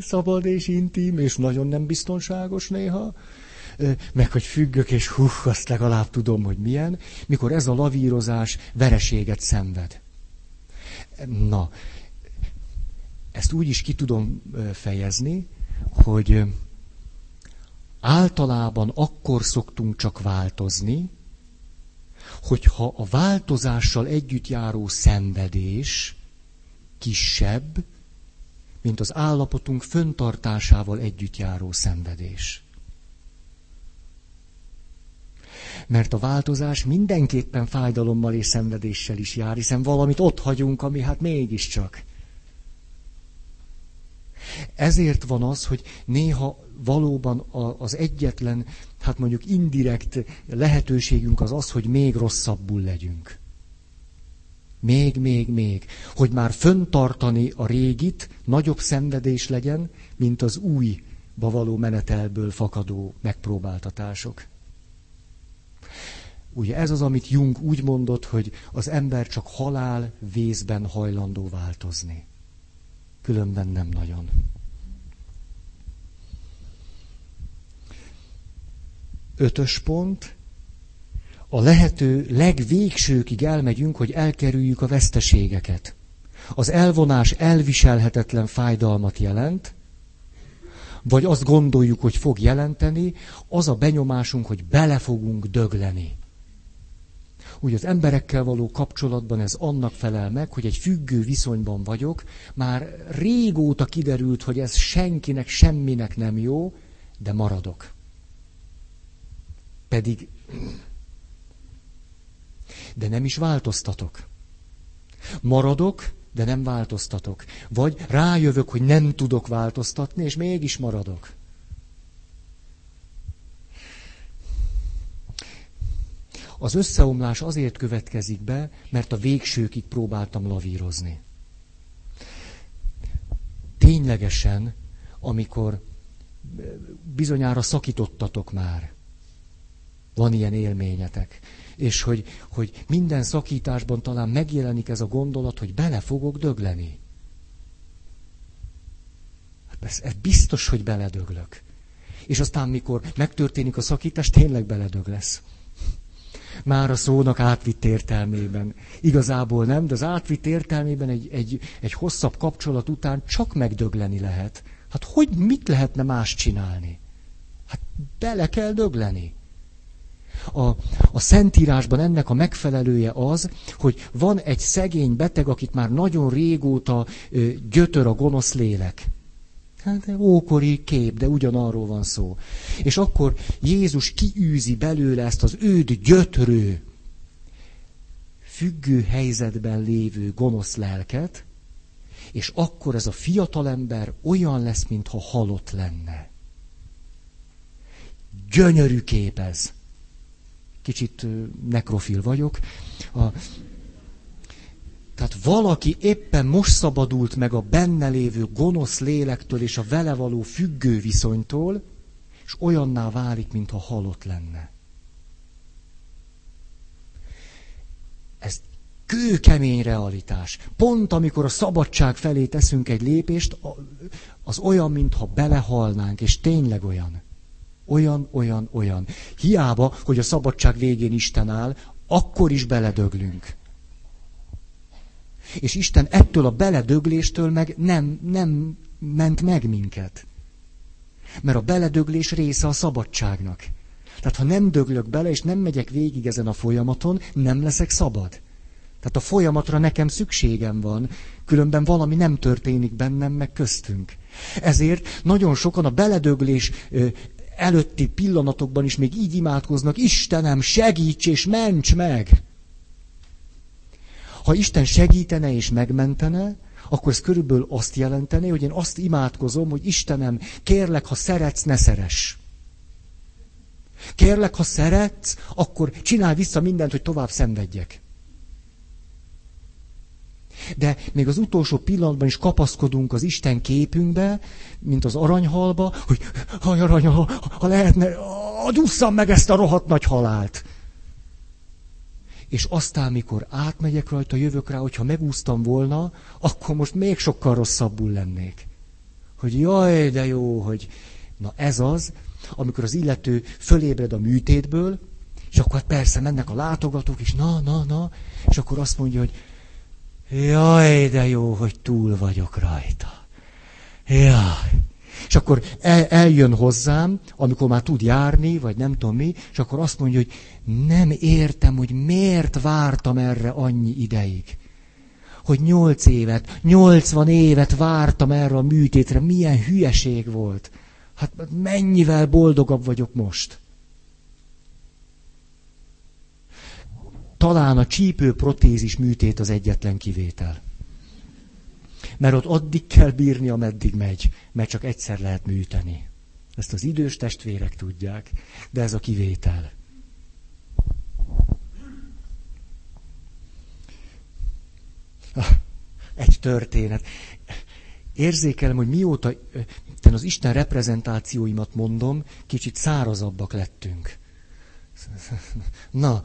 szabad és intim, és nagyon nem biztonságos néha, meg hogy függök, és hú, azt legalább tudom, hogy milyen, mikor ez a lavírozás vereséget szenved. Na, ezt úgy is ki tudom fejezni, hogy általában akkor szoktunk csak változni, hogyha a változással együtt járó szenvedés kisebb, mint az állapotunk föntartásával együtt járó szenvedés. Mert a változás mindenképpen fájdalommal és szenvedéssel is jár, hiszen valamit ott hagyunk, ami hát mégiscsak. Ezért van az, hogy néha valóban az egyetlen, hát mondjuk indirekt lehetőségünk az az, hogy még rosszabbul legyünk. Még, még, még. Hogy már föntartani a régit nagyobb szenvedés legyen, mint az újba való menetelből fakadó megpróbáltatások. Ugye ez az, amit Jung úgy mondott, hogy az ember csak halál vészben hajlandó változni. Különben nem nagyon. Ötös pont. A lehető legvégsőkig elmegyünk, hogy elkerüljük a veszteségeket. Az elvonás elviselhetetlen fájdalmat jelent, vagy azt gondoljuk, hogy fog jelenteni, az a benyomásunk, hogy bele fogunk dögleni. Úgy az emberekkel való kapcsolatban ez annak felel meg, hogy egy függő viszonyban vagyok, már régóta kiderült, hogy ez senkinek, semminek nem jó, de maradok. Pedig, de nem is változtatok. Maradok, de nem változtatok. Vagy rájövök, hogy nem tudok változtatni, és mégis maradok. Az összeomlás azért következik be, mert a végsőkig próbáltam lavírozni. Ténylegesen, amikor bizonyára szakítottatok már, van ilyen élményetek, és hogy, hogy minden szakításban talán megjelenik ez a gondolat, hogy bele fogok dögleni. Hát ez, ez biztos, hogy beledöglök. És aztán, mikor megtörténik a szakítás, tényleg beledög lesz. Már a szónak átvitt értelmében. Igazából nem, de az átvitt értelmében egy, egy, egy hosszabb kapcsolat után csak megdögleni lehet. Hát hogy mit lehetne más csinálni? Hát bele kell dögleni. A, a Szentírásban ennek a megfelelője az, hogy van egy szegény beteg, akit már nagyon régóta ö, gyötör a gonosz lélek. Hát ókori kép, de ugyanarról van szó. És akkor Jézus kiűzi belőle ezt az őd gyötrő, függő helyzetben lévő gonosz lelket, És akkor ez a fiatalember olyan lesz, mintha halott lenne. Gyönyörű kép ez. Kicsit nekrofil vagyok. A, tehát valaki éppen most szabadult meg a benne lévő gonosz lélektől és a vele való függő viszonytól, és olyanná válik, mintha halott lenne. Ez kőkemény realitás. Pont amikor a szabadság felé teszünk egy lépést, az olyan, mintha belehalnánk, és tényleg olyan. Olyan, olyan, olyan. Hiába, hogy a szabadság végén Isten áll, akkor is beledöglünk. És Isten ettől a beledögléstől meg nem, nem ment meg minket. Mert a beledöglés része a szabadságnak. Tehát ha nem döglök bele, és nem megyek végig ezen a folyamaton, nem leszek szabad. Tehát a folyamatra nekem szükségem van, különben valami nem történik bennem, meg köztünk. Ezért nagyon sokan a beledöglés előtti pillanatokban is még így imádkoznak, Istenem, segíts és ments meg! Ha Isten segítene és megmentene, akkor ez körülbelül azt jelenteni, hogy én azt imádkozom, hogy Istenem, kérlek, ha szeretsz, ne szeress. Kérlek, ha szeretsz, akkor csinálj vissza mindent, hogy tovább szenvedjek. De még az utolsó pillanatban is kapaszkodunk az Isten képünkbe, mint az aranyhalba, hogy ha aranyhal, ha lehetne, adusszam meg ezt a rohadt nagy halált és aztán, mikor átmegyek rajta, jövök rá, hogyha megúsztam volna, akkor most még sokkal rosszabbul lennék. Hogy jaj, de jó, hogy... Na ez az, amikor az illető fölébred a műtétből, és akkor persze mennek a látogatók, és na, na, na, és akkor azt mondja, hogy jaj, de jó, hogy túl vagyok rajta. Jaj. És akkor el, eljön hozzám, amikor már tud járni, vagy nem tudom mi, és akkor azt mondja, hogy nem értem, hogy miért vártam erre annyi ideig. Hogy nyolc évet, nyolcvan évet vártam erre a műtétre, milyen hülyeség volt. Hát mennyivel boldogabb vagyok most. Talán a csípő protézis műtét az egyetlen kivétel. Mert ott addig kell bírni, ameddig megy, mert csak egyszer lehet műteni. Ezt az idős testvérek tudják, de ez a kivétel. Ah, egy történet. Érzékelem, hogy mióta az Isten reprezentációimat mondom, kicsit szárazabbak lettünk. Na,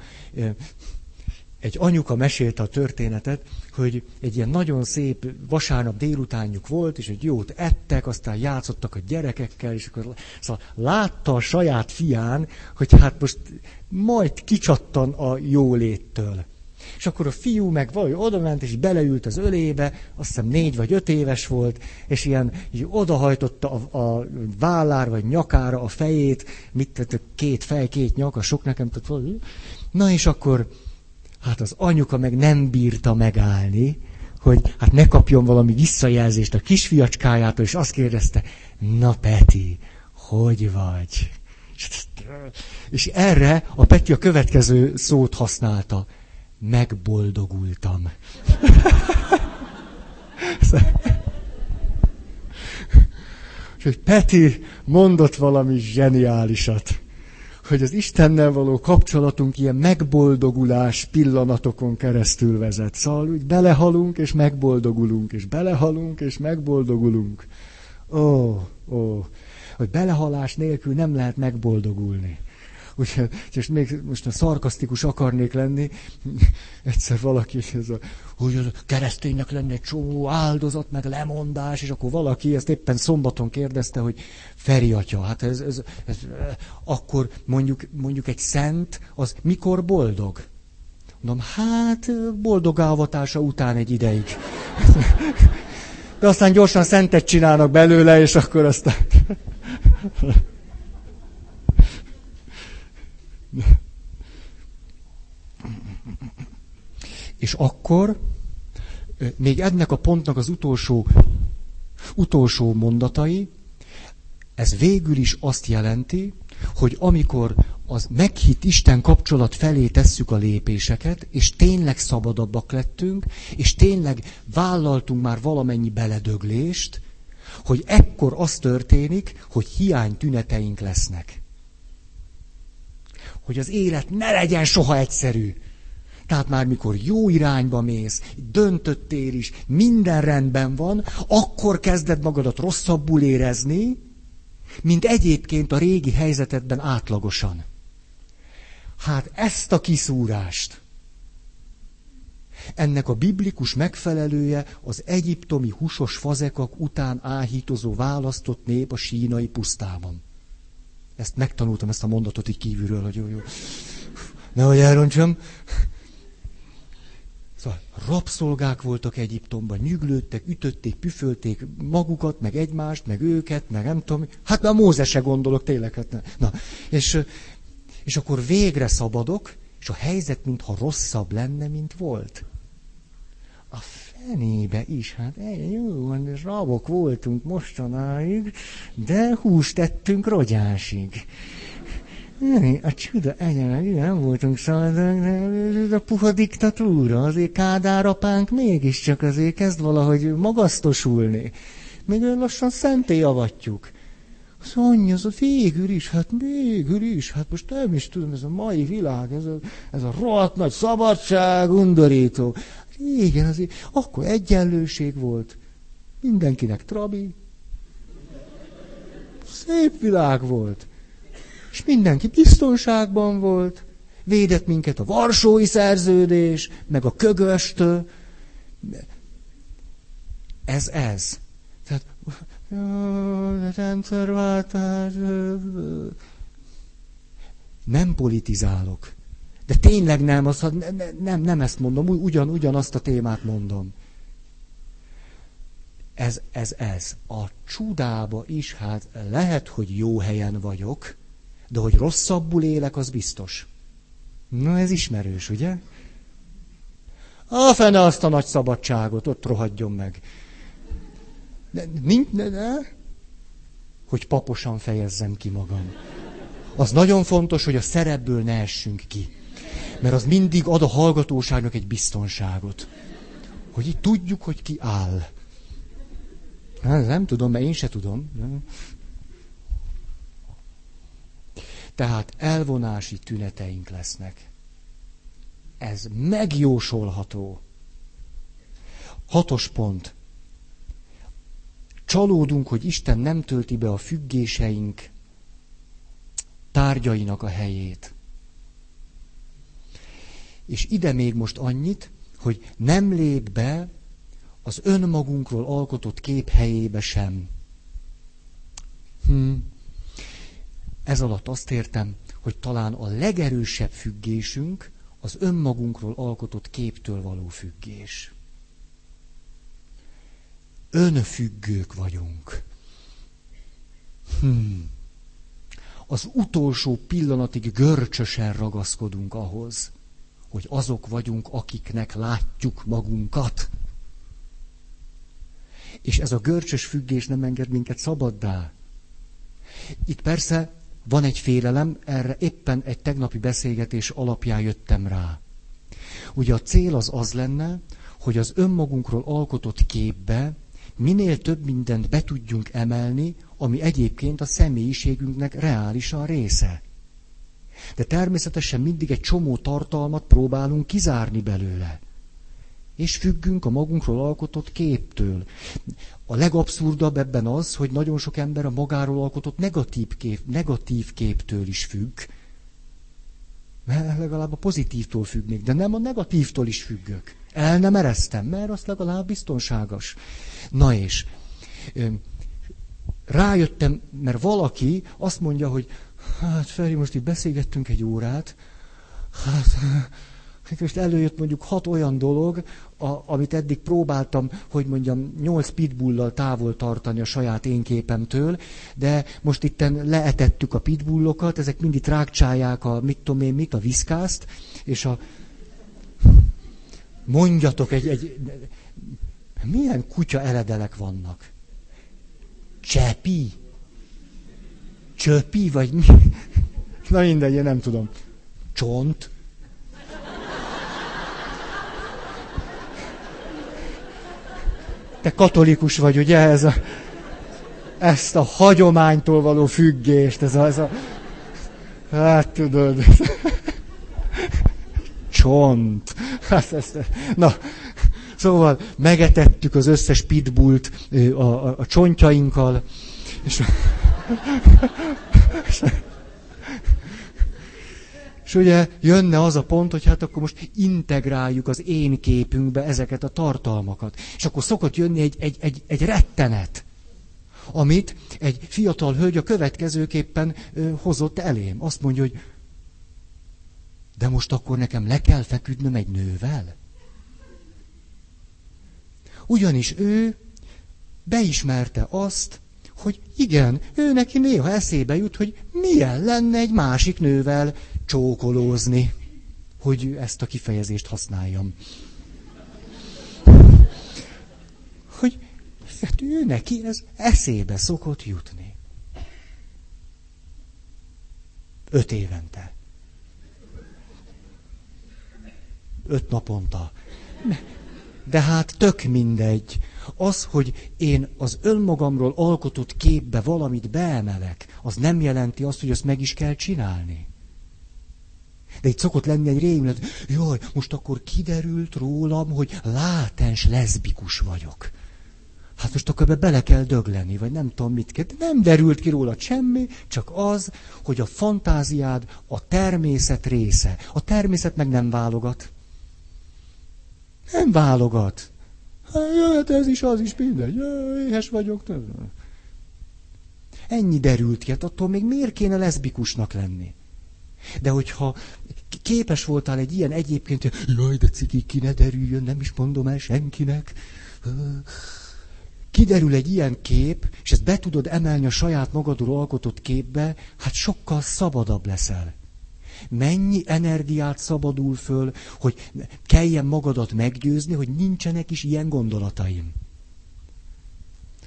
egy anyuka mesélte a történetet, hogy egy ilyen nagyon szép vasárnap délutánjuk volt, és egy jót ettek, aztán játszottak a gyerekekkel, és akkor szóval látta a saját fián, hogy hát most majd kicsattan a jóléttől. És akkor a fiú meg valahogy oda ment, és beleült az ölébe, azt hiszem négy vagy öt éves volt, és ilyen így odahajtotta a, a vállára vagy nyakára a fejét, mit tett, két fej, két nyak, a sok nekem, tehát Na és akkor Hát az anyuka meg nem bírta megállni, hogy hát ne kapjon valami visszajelzést a kisfiacskájától, és azt kérdezte, na Peti, hogy vagy? És erre a Peti a következő szót használta. Megboldogultam. És hogy Peti mondott valami zseniálisat hogy az Istennel való kapcsolatunk ilyen megboldogulás pillanatokon keresztül vezet. Szóval úgy belehalunk és megboldogulunk, és belehalunk és megboldogulunk. Ó, ó, hogy belehalás nélkül nem lehet megboldogulni. Úgyhogy, és még most a szarkasztikus akarnék lenni, egyszer valaki, ez a, hogy kereszténynek lenne egy csomó áldozat, meg lemondás, és akkor valaki ezt éppen szombaton kérdezte, hogy Feri atya, hát ez, ez, ez akkor mondjuk, mondjuk egy szent, az mikor boldog? Mondom, hát boldog álvatása után egy ideig. De aztán gyorsan szentet csinálnak belőle, és akkor aztán... És akkor még ennek a pontnak az utolsó, utolsó mondatai, ez végül is azt jelenti, hogy amikor az meghitt Isten kapcsolat felé tesszük a lépéseket, és tényleg szabadabbak lettünk, és tényleg vállaltunk már valamennyi beledöglést, hogy ekkor az történik, hogy hiány tüneteink lesznek. Hogy az élet ne legyen soha egyszerű. Tehát már mikor jó irányba mész, döntöttél is, minden rendben van, akkor kezded magadat rosszabbul érezni, mint egyébként a régi helyzetedben átlagosan. Hát ezt a kiszúrást, ennek a biblikus megfelelője az egyiptomi husos fazekak után áhítozó választott nép a sínai pusztában. Ezt megtanultam, ezt a mondatot így kívülről, hogy jó, jó. Nehogy elrontsam. Szóval rabszolgák voltak Egyiptomban, nyüglődtek, ütötték, püfölték magukat, meg egymást, meg őket, meg nem tudom. Hát már Mózese gondolok, tényleg. Hát. Na, és, és akkor végre szabadok, és a helyzet mintha rosszabb lenne, mint volt. A fenébe is, hát jó, van, rabok voltunk mostanáig, de húst tettünk rogyásig. A csuda egyen, nem voltunk szabadok, de a puha diktatúra, azért Kádár apánk mégiscsak azért kezd valahogy magasztosulni. Még lassan szenté avatjuk. Az anyja, az a végül is, hát végül is, hát most nem is tudom, ez a mai világ, ez a, ez a rohadt nagy szabadság, undorító. Igen, azért, akkor egyenlőség volt. Mindenkinek trabi. Szép világ volt. És mindenki biztonságban volt. Védett minket a Varsói szerződés, meg a kögöstől. Ez ez. Tehát rendszerváltás. Nem politizálok. De tényleg nem, az, nem, nem, nem ezt mondom, ugyan, ugyanazt a témát mondom. Ez, ez, ez. A csudába is, hát lehet, hogy jó helyen vagyok, de hogy rosszabbul élek, az biztos. Na, ez ismerős, ugye? A fene azt a nagy szabadságot, ott rohadjon meg. De, nincs, de, de, hogy paposan fejezzem ki magam. Az nagyon fontos, hogy a szerepből ne essünk ki. Mert az mindig ad a hallgatóságnak egy biztonságot. Hogy itt tudjuk, hogy ki áll. Hát, nem tudom, mert én se tudom. Tehát elvonási tüneteink lesznek. Ez megjósolható. Hatos pont. Csalódunk, hogy Isten nem tölti be a függéseink tárgyainak a helyét. És ide még most annyit, hogy nem lép be az önmagunkról alkotott kép helyébe sem. Hm. Ez alatt azt értem, hogy talán a legerősebb függésünk az önmagunkról alkotott képtől való függés. Önfüggők vagyunk. Hmm. Az utolsó pillanatig görcsösen ragaszkodunk ahhoz, hogy azok vagyunk, akiknek látjuk magunkat. És ez a görcsös függés nem enged minket szabaddá. Itt persze van egy félelem, erre éppen egy tegnapi beszélgetés alapján jöttem rá. Ugye a cél az az lenne, hogy az önmagunkról alkotott képbe minél több mindent be tudjunk emelni, ami egyébként a személyiségünknek reálisan része. De természetesen mindig egy csomó tartalmat próbálunk kizárni belőle. És függünk a magunkról alkotott képtől. A legabszurdabb ebben az, hogy nagyon sok ember a magáról alkotott negatív, kép, negatív képtől is függ. Mert legalább a pozitívtól függnék, de nem a negatívtól is függök. El nem ereztem, mert az legalább biztonságos. Na és rájöttem, mert valaki azt mondja, hogy Hát Feri, most itt beszélgettünk egy órát, hát, most előjött mondjuk hat olyan dolog, a, amit eddig próbáltam, hogy mondjam, nyolc pitbullal távol tartani a saját én képemtől, de most itten leetettük a pitbullokat, ezek mindig rákcsálják a mit tudom én mit, a viszkászt, és a... Mondjatok egy, egy... Milyen kutya eledelek vannak? Csepi? Csöpi, vagy mi? Na mindegy, én nem tudom. Csont. Te katolikus vagy, ugye? Ez a, ezt a hagyománytól való függést, ez a, ez a hát tudod, csont. Hát ezt, na, szóval megetettük az összes pitbullt a, a, a csontjainkkal, és, és, ugye jönne az a pont, hogy hát akkor most integráljuk az én képünkbe ezeket a tartalmakat. És akkor szokott jönni egy, egy, egy, egy rettenet, amit egy fiatal hölgy a következőképpen hozott elém. Azt mondja, hogy de most akkor nekem le kell feküdnöm egy nővel? Ugyanis ő beismerte azt, hogy igen, ő neki néha eszébe jut, hogy milyen lenne egy másik nővel csókolózni, hogy ezt a kifejezést használjam. Hogy hát ő neki ez eszébe szokott jutni. Öt évente. Öt naponta. De hát tök mindegy. Az, hogy én az önmagamról alkotott képbe valamit beemelek, az nem jelenti azt, hogy azt meg is kell csinálni. De itt szokott lenni egy rémület, jaj, most akkor kiderült rólam, hogy látens leszbikus vagyok. Hát most akkor ebbe bele kell dögleni, vagy nem tudom mit kell. Nem derült ki róla semmi, csak az, hogy a fantáziád a természet része. A természet meg nem válogat. Nem válogat. Hát, hát ez is, az is mindegy. Éhes vagyok. Ennyi derült ki, hát attól még miért kéne leszbikusnak lenni? De hogyha képes voltál egy ilyen egyébként, hogy jaj, de ciki, ki ne derüljön, nem is mondom el senkinek. Kiderül egy ilyen kép, és ezt be tudod emelni a saját magadról alkotott képbe, hát sokkal szabadabb leszel. Mennyi energiát szabadul föl, hogy kelljen magadat meggyőzni, hogy nincsenek is ilyen gondolataim.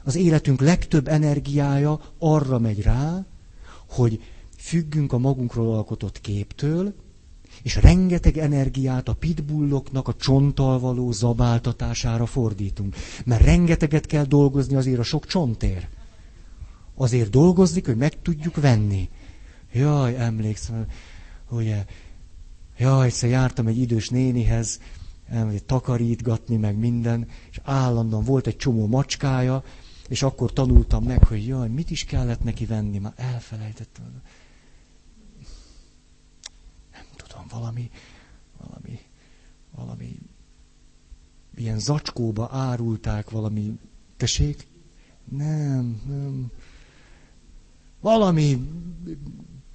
Az életünk legtöbb energiája arra megy rá, hogy függünk a magunkról alkotott képtől, és rengeteg energiát a pitbulloknak a csonttal való zabáltatására fordítunk. Mert rengeteget kell dolgozni azért a sok csontér. Azért dolgozik, hogy meg tudjuk venni. Jaj, emlékszem, ugye, jaj, egyszer jártam egy idős nénihez, takarítgatni, meg minden, és állandóan volt egy csomó macskája, és akkor tanultam meg, hogy jaj, mit is kellett neki venni, már elfelejtettem valami, valami, valami ilyen zacskóba árulták valami, tessék? Nem, nem. Valami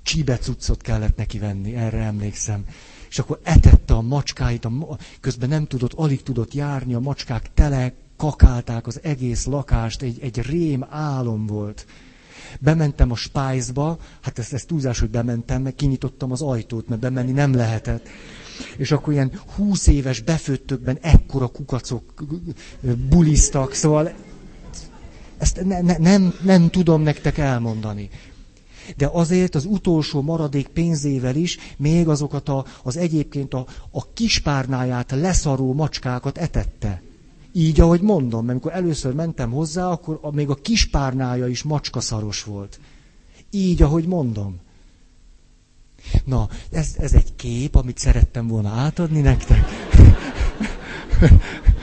csíbecuccot kellett neki venni, erre emlékszem. És akkor etette a macskáit, a, közben nem tudott, alig tudott járni, a macskák tele kakálták az egész lakást, egy, egy rém álom volt. Bementem a spájzba, hát ezt, ezt túlzás, hogy bementem, meg kinyitottam az ajtót, mert bemenni nem lehetett. És akkor ilyen húsz éves befőttökben ekkora kukacok bulisztak, szóval ezt ne, ne, nem, nem tudom nektek elmondani. De azért az utolsó maradék pénzével is még azokat a, az egyébként a, a kispárnáját leszaró macskákat etette. Így, ahogy mondom, amikor először mentem hozzá, akkor a, még a kispárnája is macskaszaros volt. Így, ahogy mondom. Na, ez, ez egy kép, amit szerettem volna átadni nektek.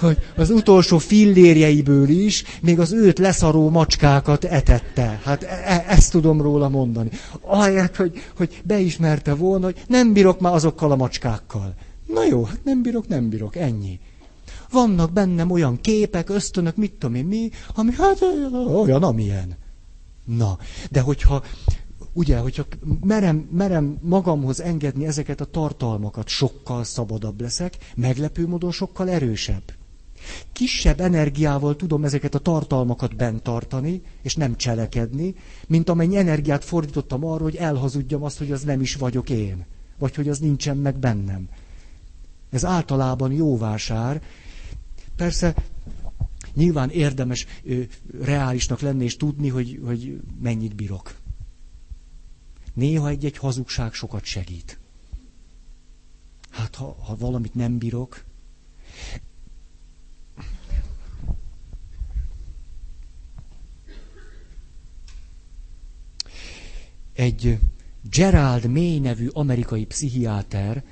hogy az utolsó fillérjeiből is még az őt leszaró macskákat etette. Hát e- e- ezt tudom róla mondani. Ahelyett, hogy, hogy beismerte volna, hogy nem bírok már azokkal a macskákkal. Na jó, hát nem bírok, nem bírok, ennyi. Vannak bennem olyan képek, ösztönök, mit tudom én mi, ami hát olyan, amilyen. Na, de hogyha, ugye, hogyha merem, merem magamhoz engedni ezeket a tartalmakat, sokkal szabadabb leszek, meglepő módon sokkal erősebb. Kisebb energiával tudom ezeket a tartalmakat bent tartani, és nem cselekedni, mint amennyi energiát fordítottam arra, hogy elhazudjam azt, hogy az nem is vagyok én, vagy hogy az nincsen meg bennem. Ez általában jó vásár. Persze nyilván érdemes ö, reálisnak lenni és tudni, hogy, hogy mennyit bírok. Néha egy-egy hazugság sokat segít. Hát, ha, ha valamit nem bírok, egy Gerald May nevű amerikai pszichiáter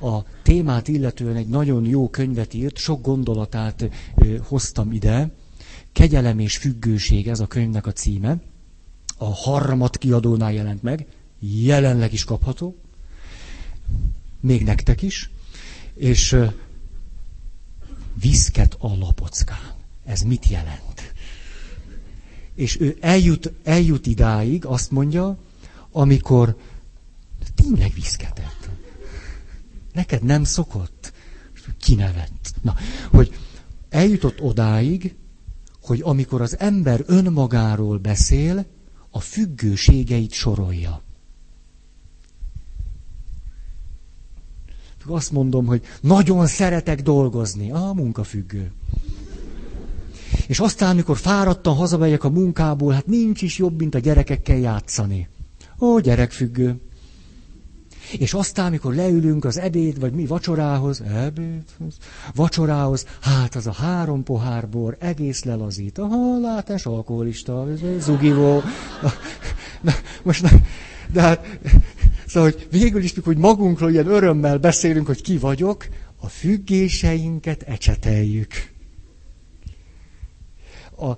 a témát illetően egy nagyon jó könyvet írt, sok gondolatát ö, hoztam ide. Kegyelem és függőség, ez a könyvnek a címe. A harmat kiadónál jelent meg, jelenleg is kapható, még nektek is, és ö, viszket a lapockán. Ez mit jelent? És ő eljut, eljut idáig, azt mondja, amikor tényleg viszketett. Neked nem szokott? Kinevett. Na, hogy eljutott odáig, hogy amikor az ember önmagáról beszél, a függőségeit sorolja. Azt mondom, hogy nagyon szeretek dolgozni. A munkafüggő. És aztán, amikor fáradtan hazamegyek a munkából, hát nincs is jobb, mint a gyerekekkel játszani. Ó, gyerekfüggő. És aztán, amikor leülünk az ebéd, vagy mi vacsorához, ebédhoz, vacsorához, hát az a három pohár bor egész lelazít. Aha, látás, alkoholista, zugivó. Na, most, na, de hát, szóval, hogy végül is, hogy magunkról ilyen örömmel beszélünk, hogy ki vagyok, a függéseinket ecseteljük. A,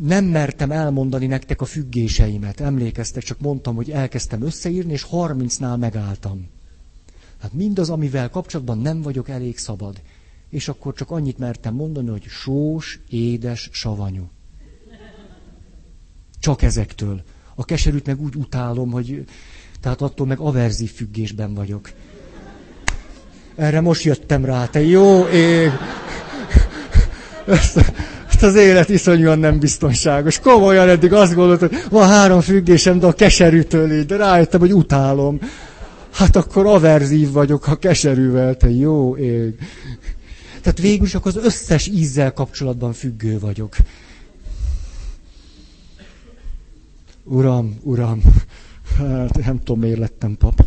nem mertem elmondani nektek a függéseimet. Emlékeztek, csak mondtam, hogy elkezdtem összeírni, és 30-nál megálltam. Hát mindaz, amivel kapcsolatban nem vagyok elég szabad. És akkor csak annyit mertem mondani, hogy sós, édes, savanyú. Csak ezektől. A keserűt meg úgy utálom, hogy tehát attól meg averzív függésben vagyok. Erre most jöttem rá, te jó ég! Ezt, az élet iszonyúan nem biztonságos. Komolyan eddig azt gondoltam, hogy van három függésem, de a keserűtől így, de rájöttem, hogy utálom. Hát akkor averzív vagyok, ha keserűvel, te jó ég. Tehát végül akkor az összes ízzel kapcsolatban függő vagyok. Uram, uram, hát nem tudom, miért lettem pap.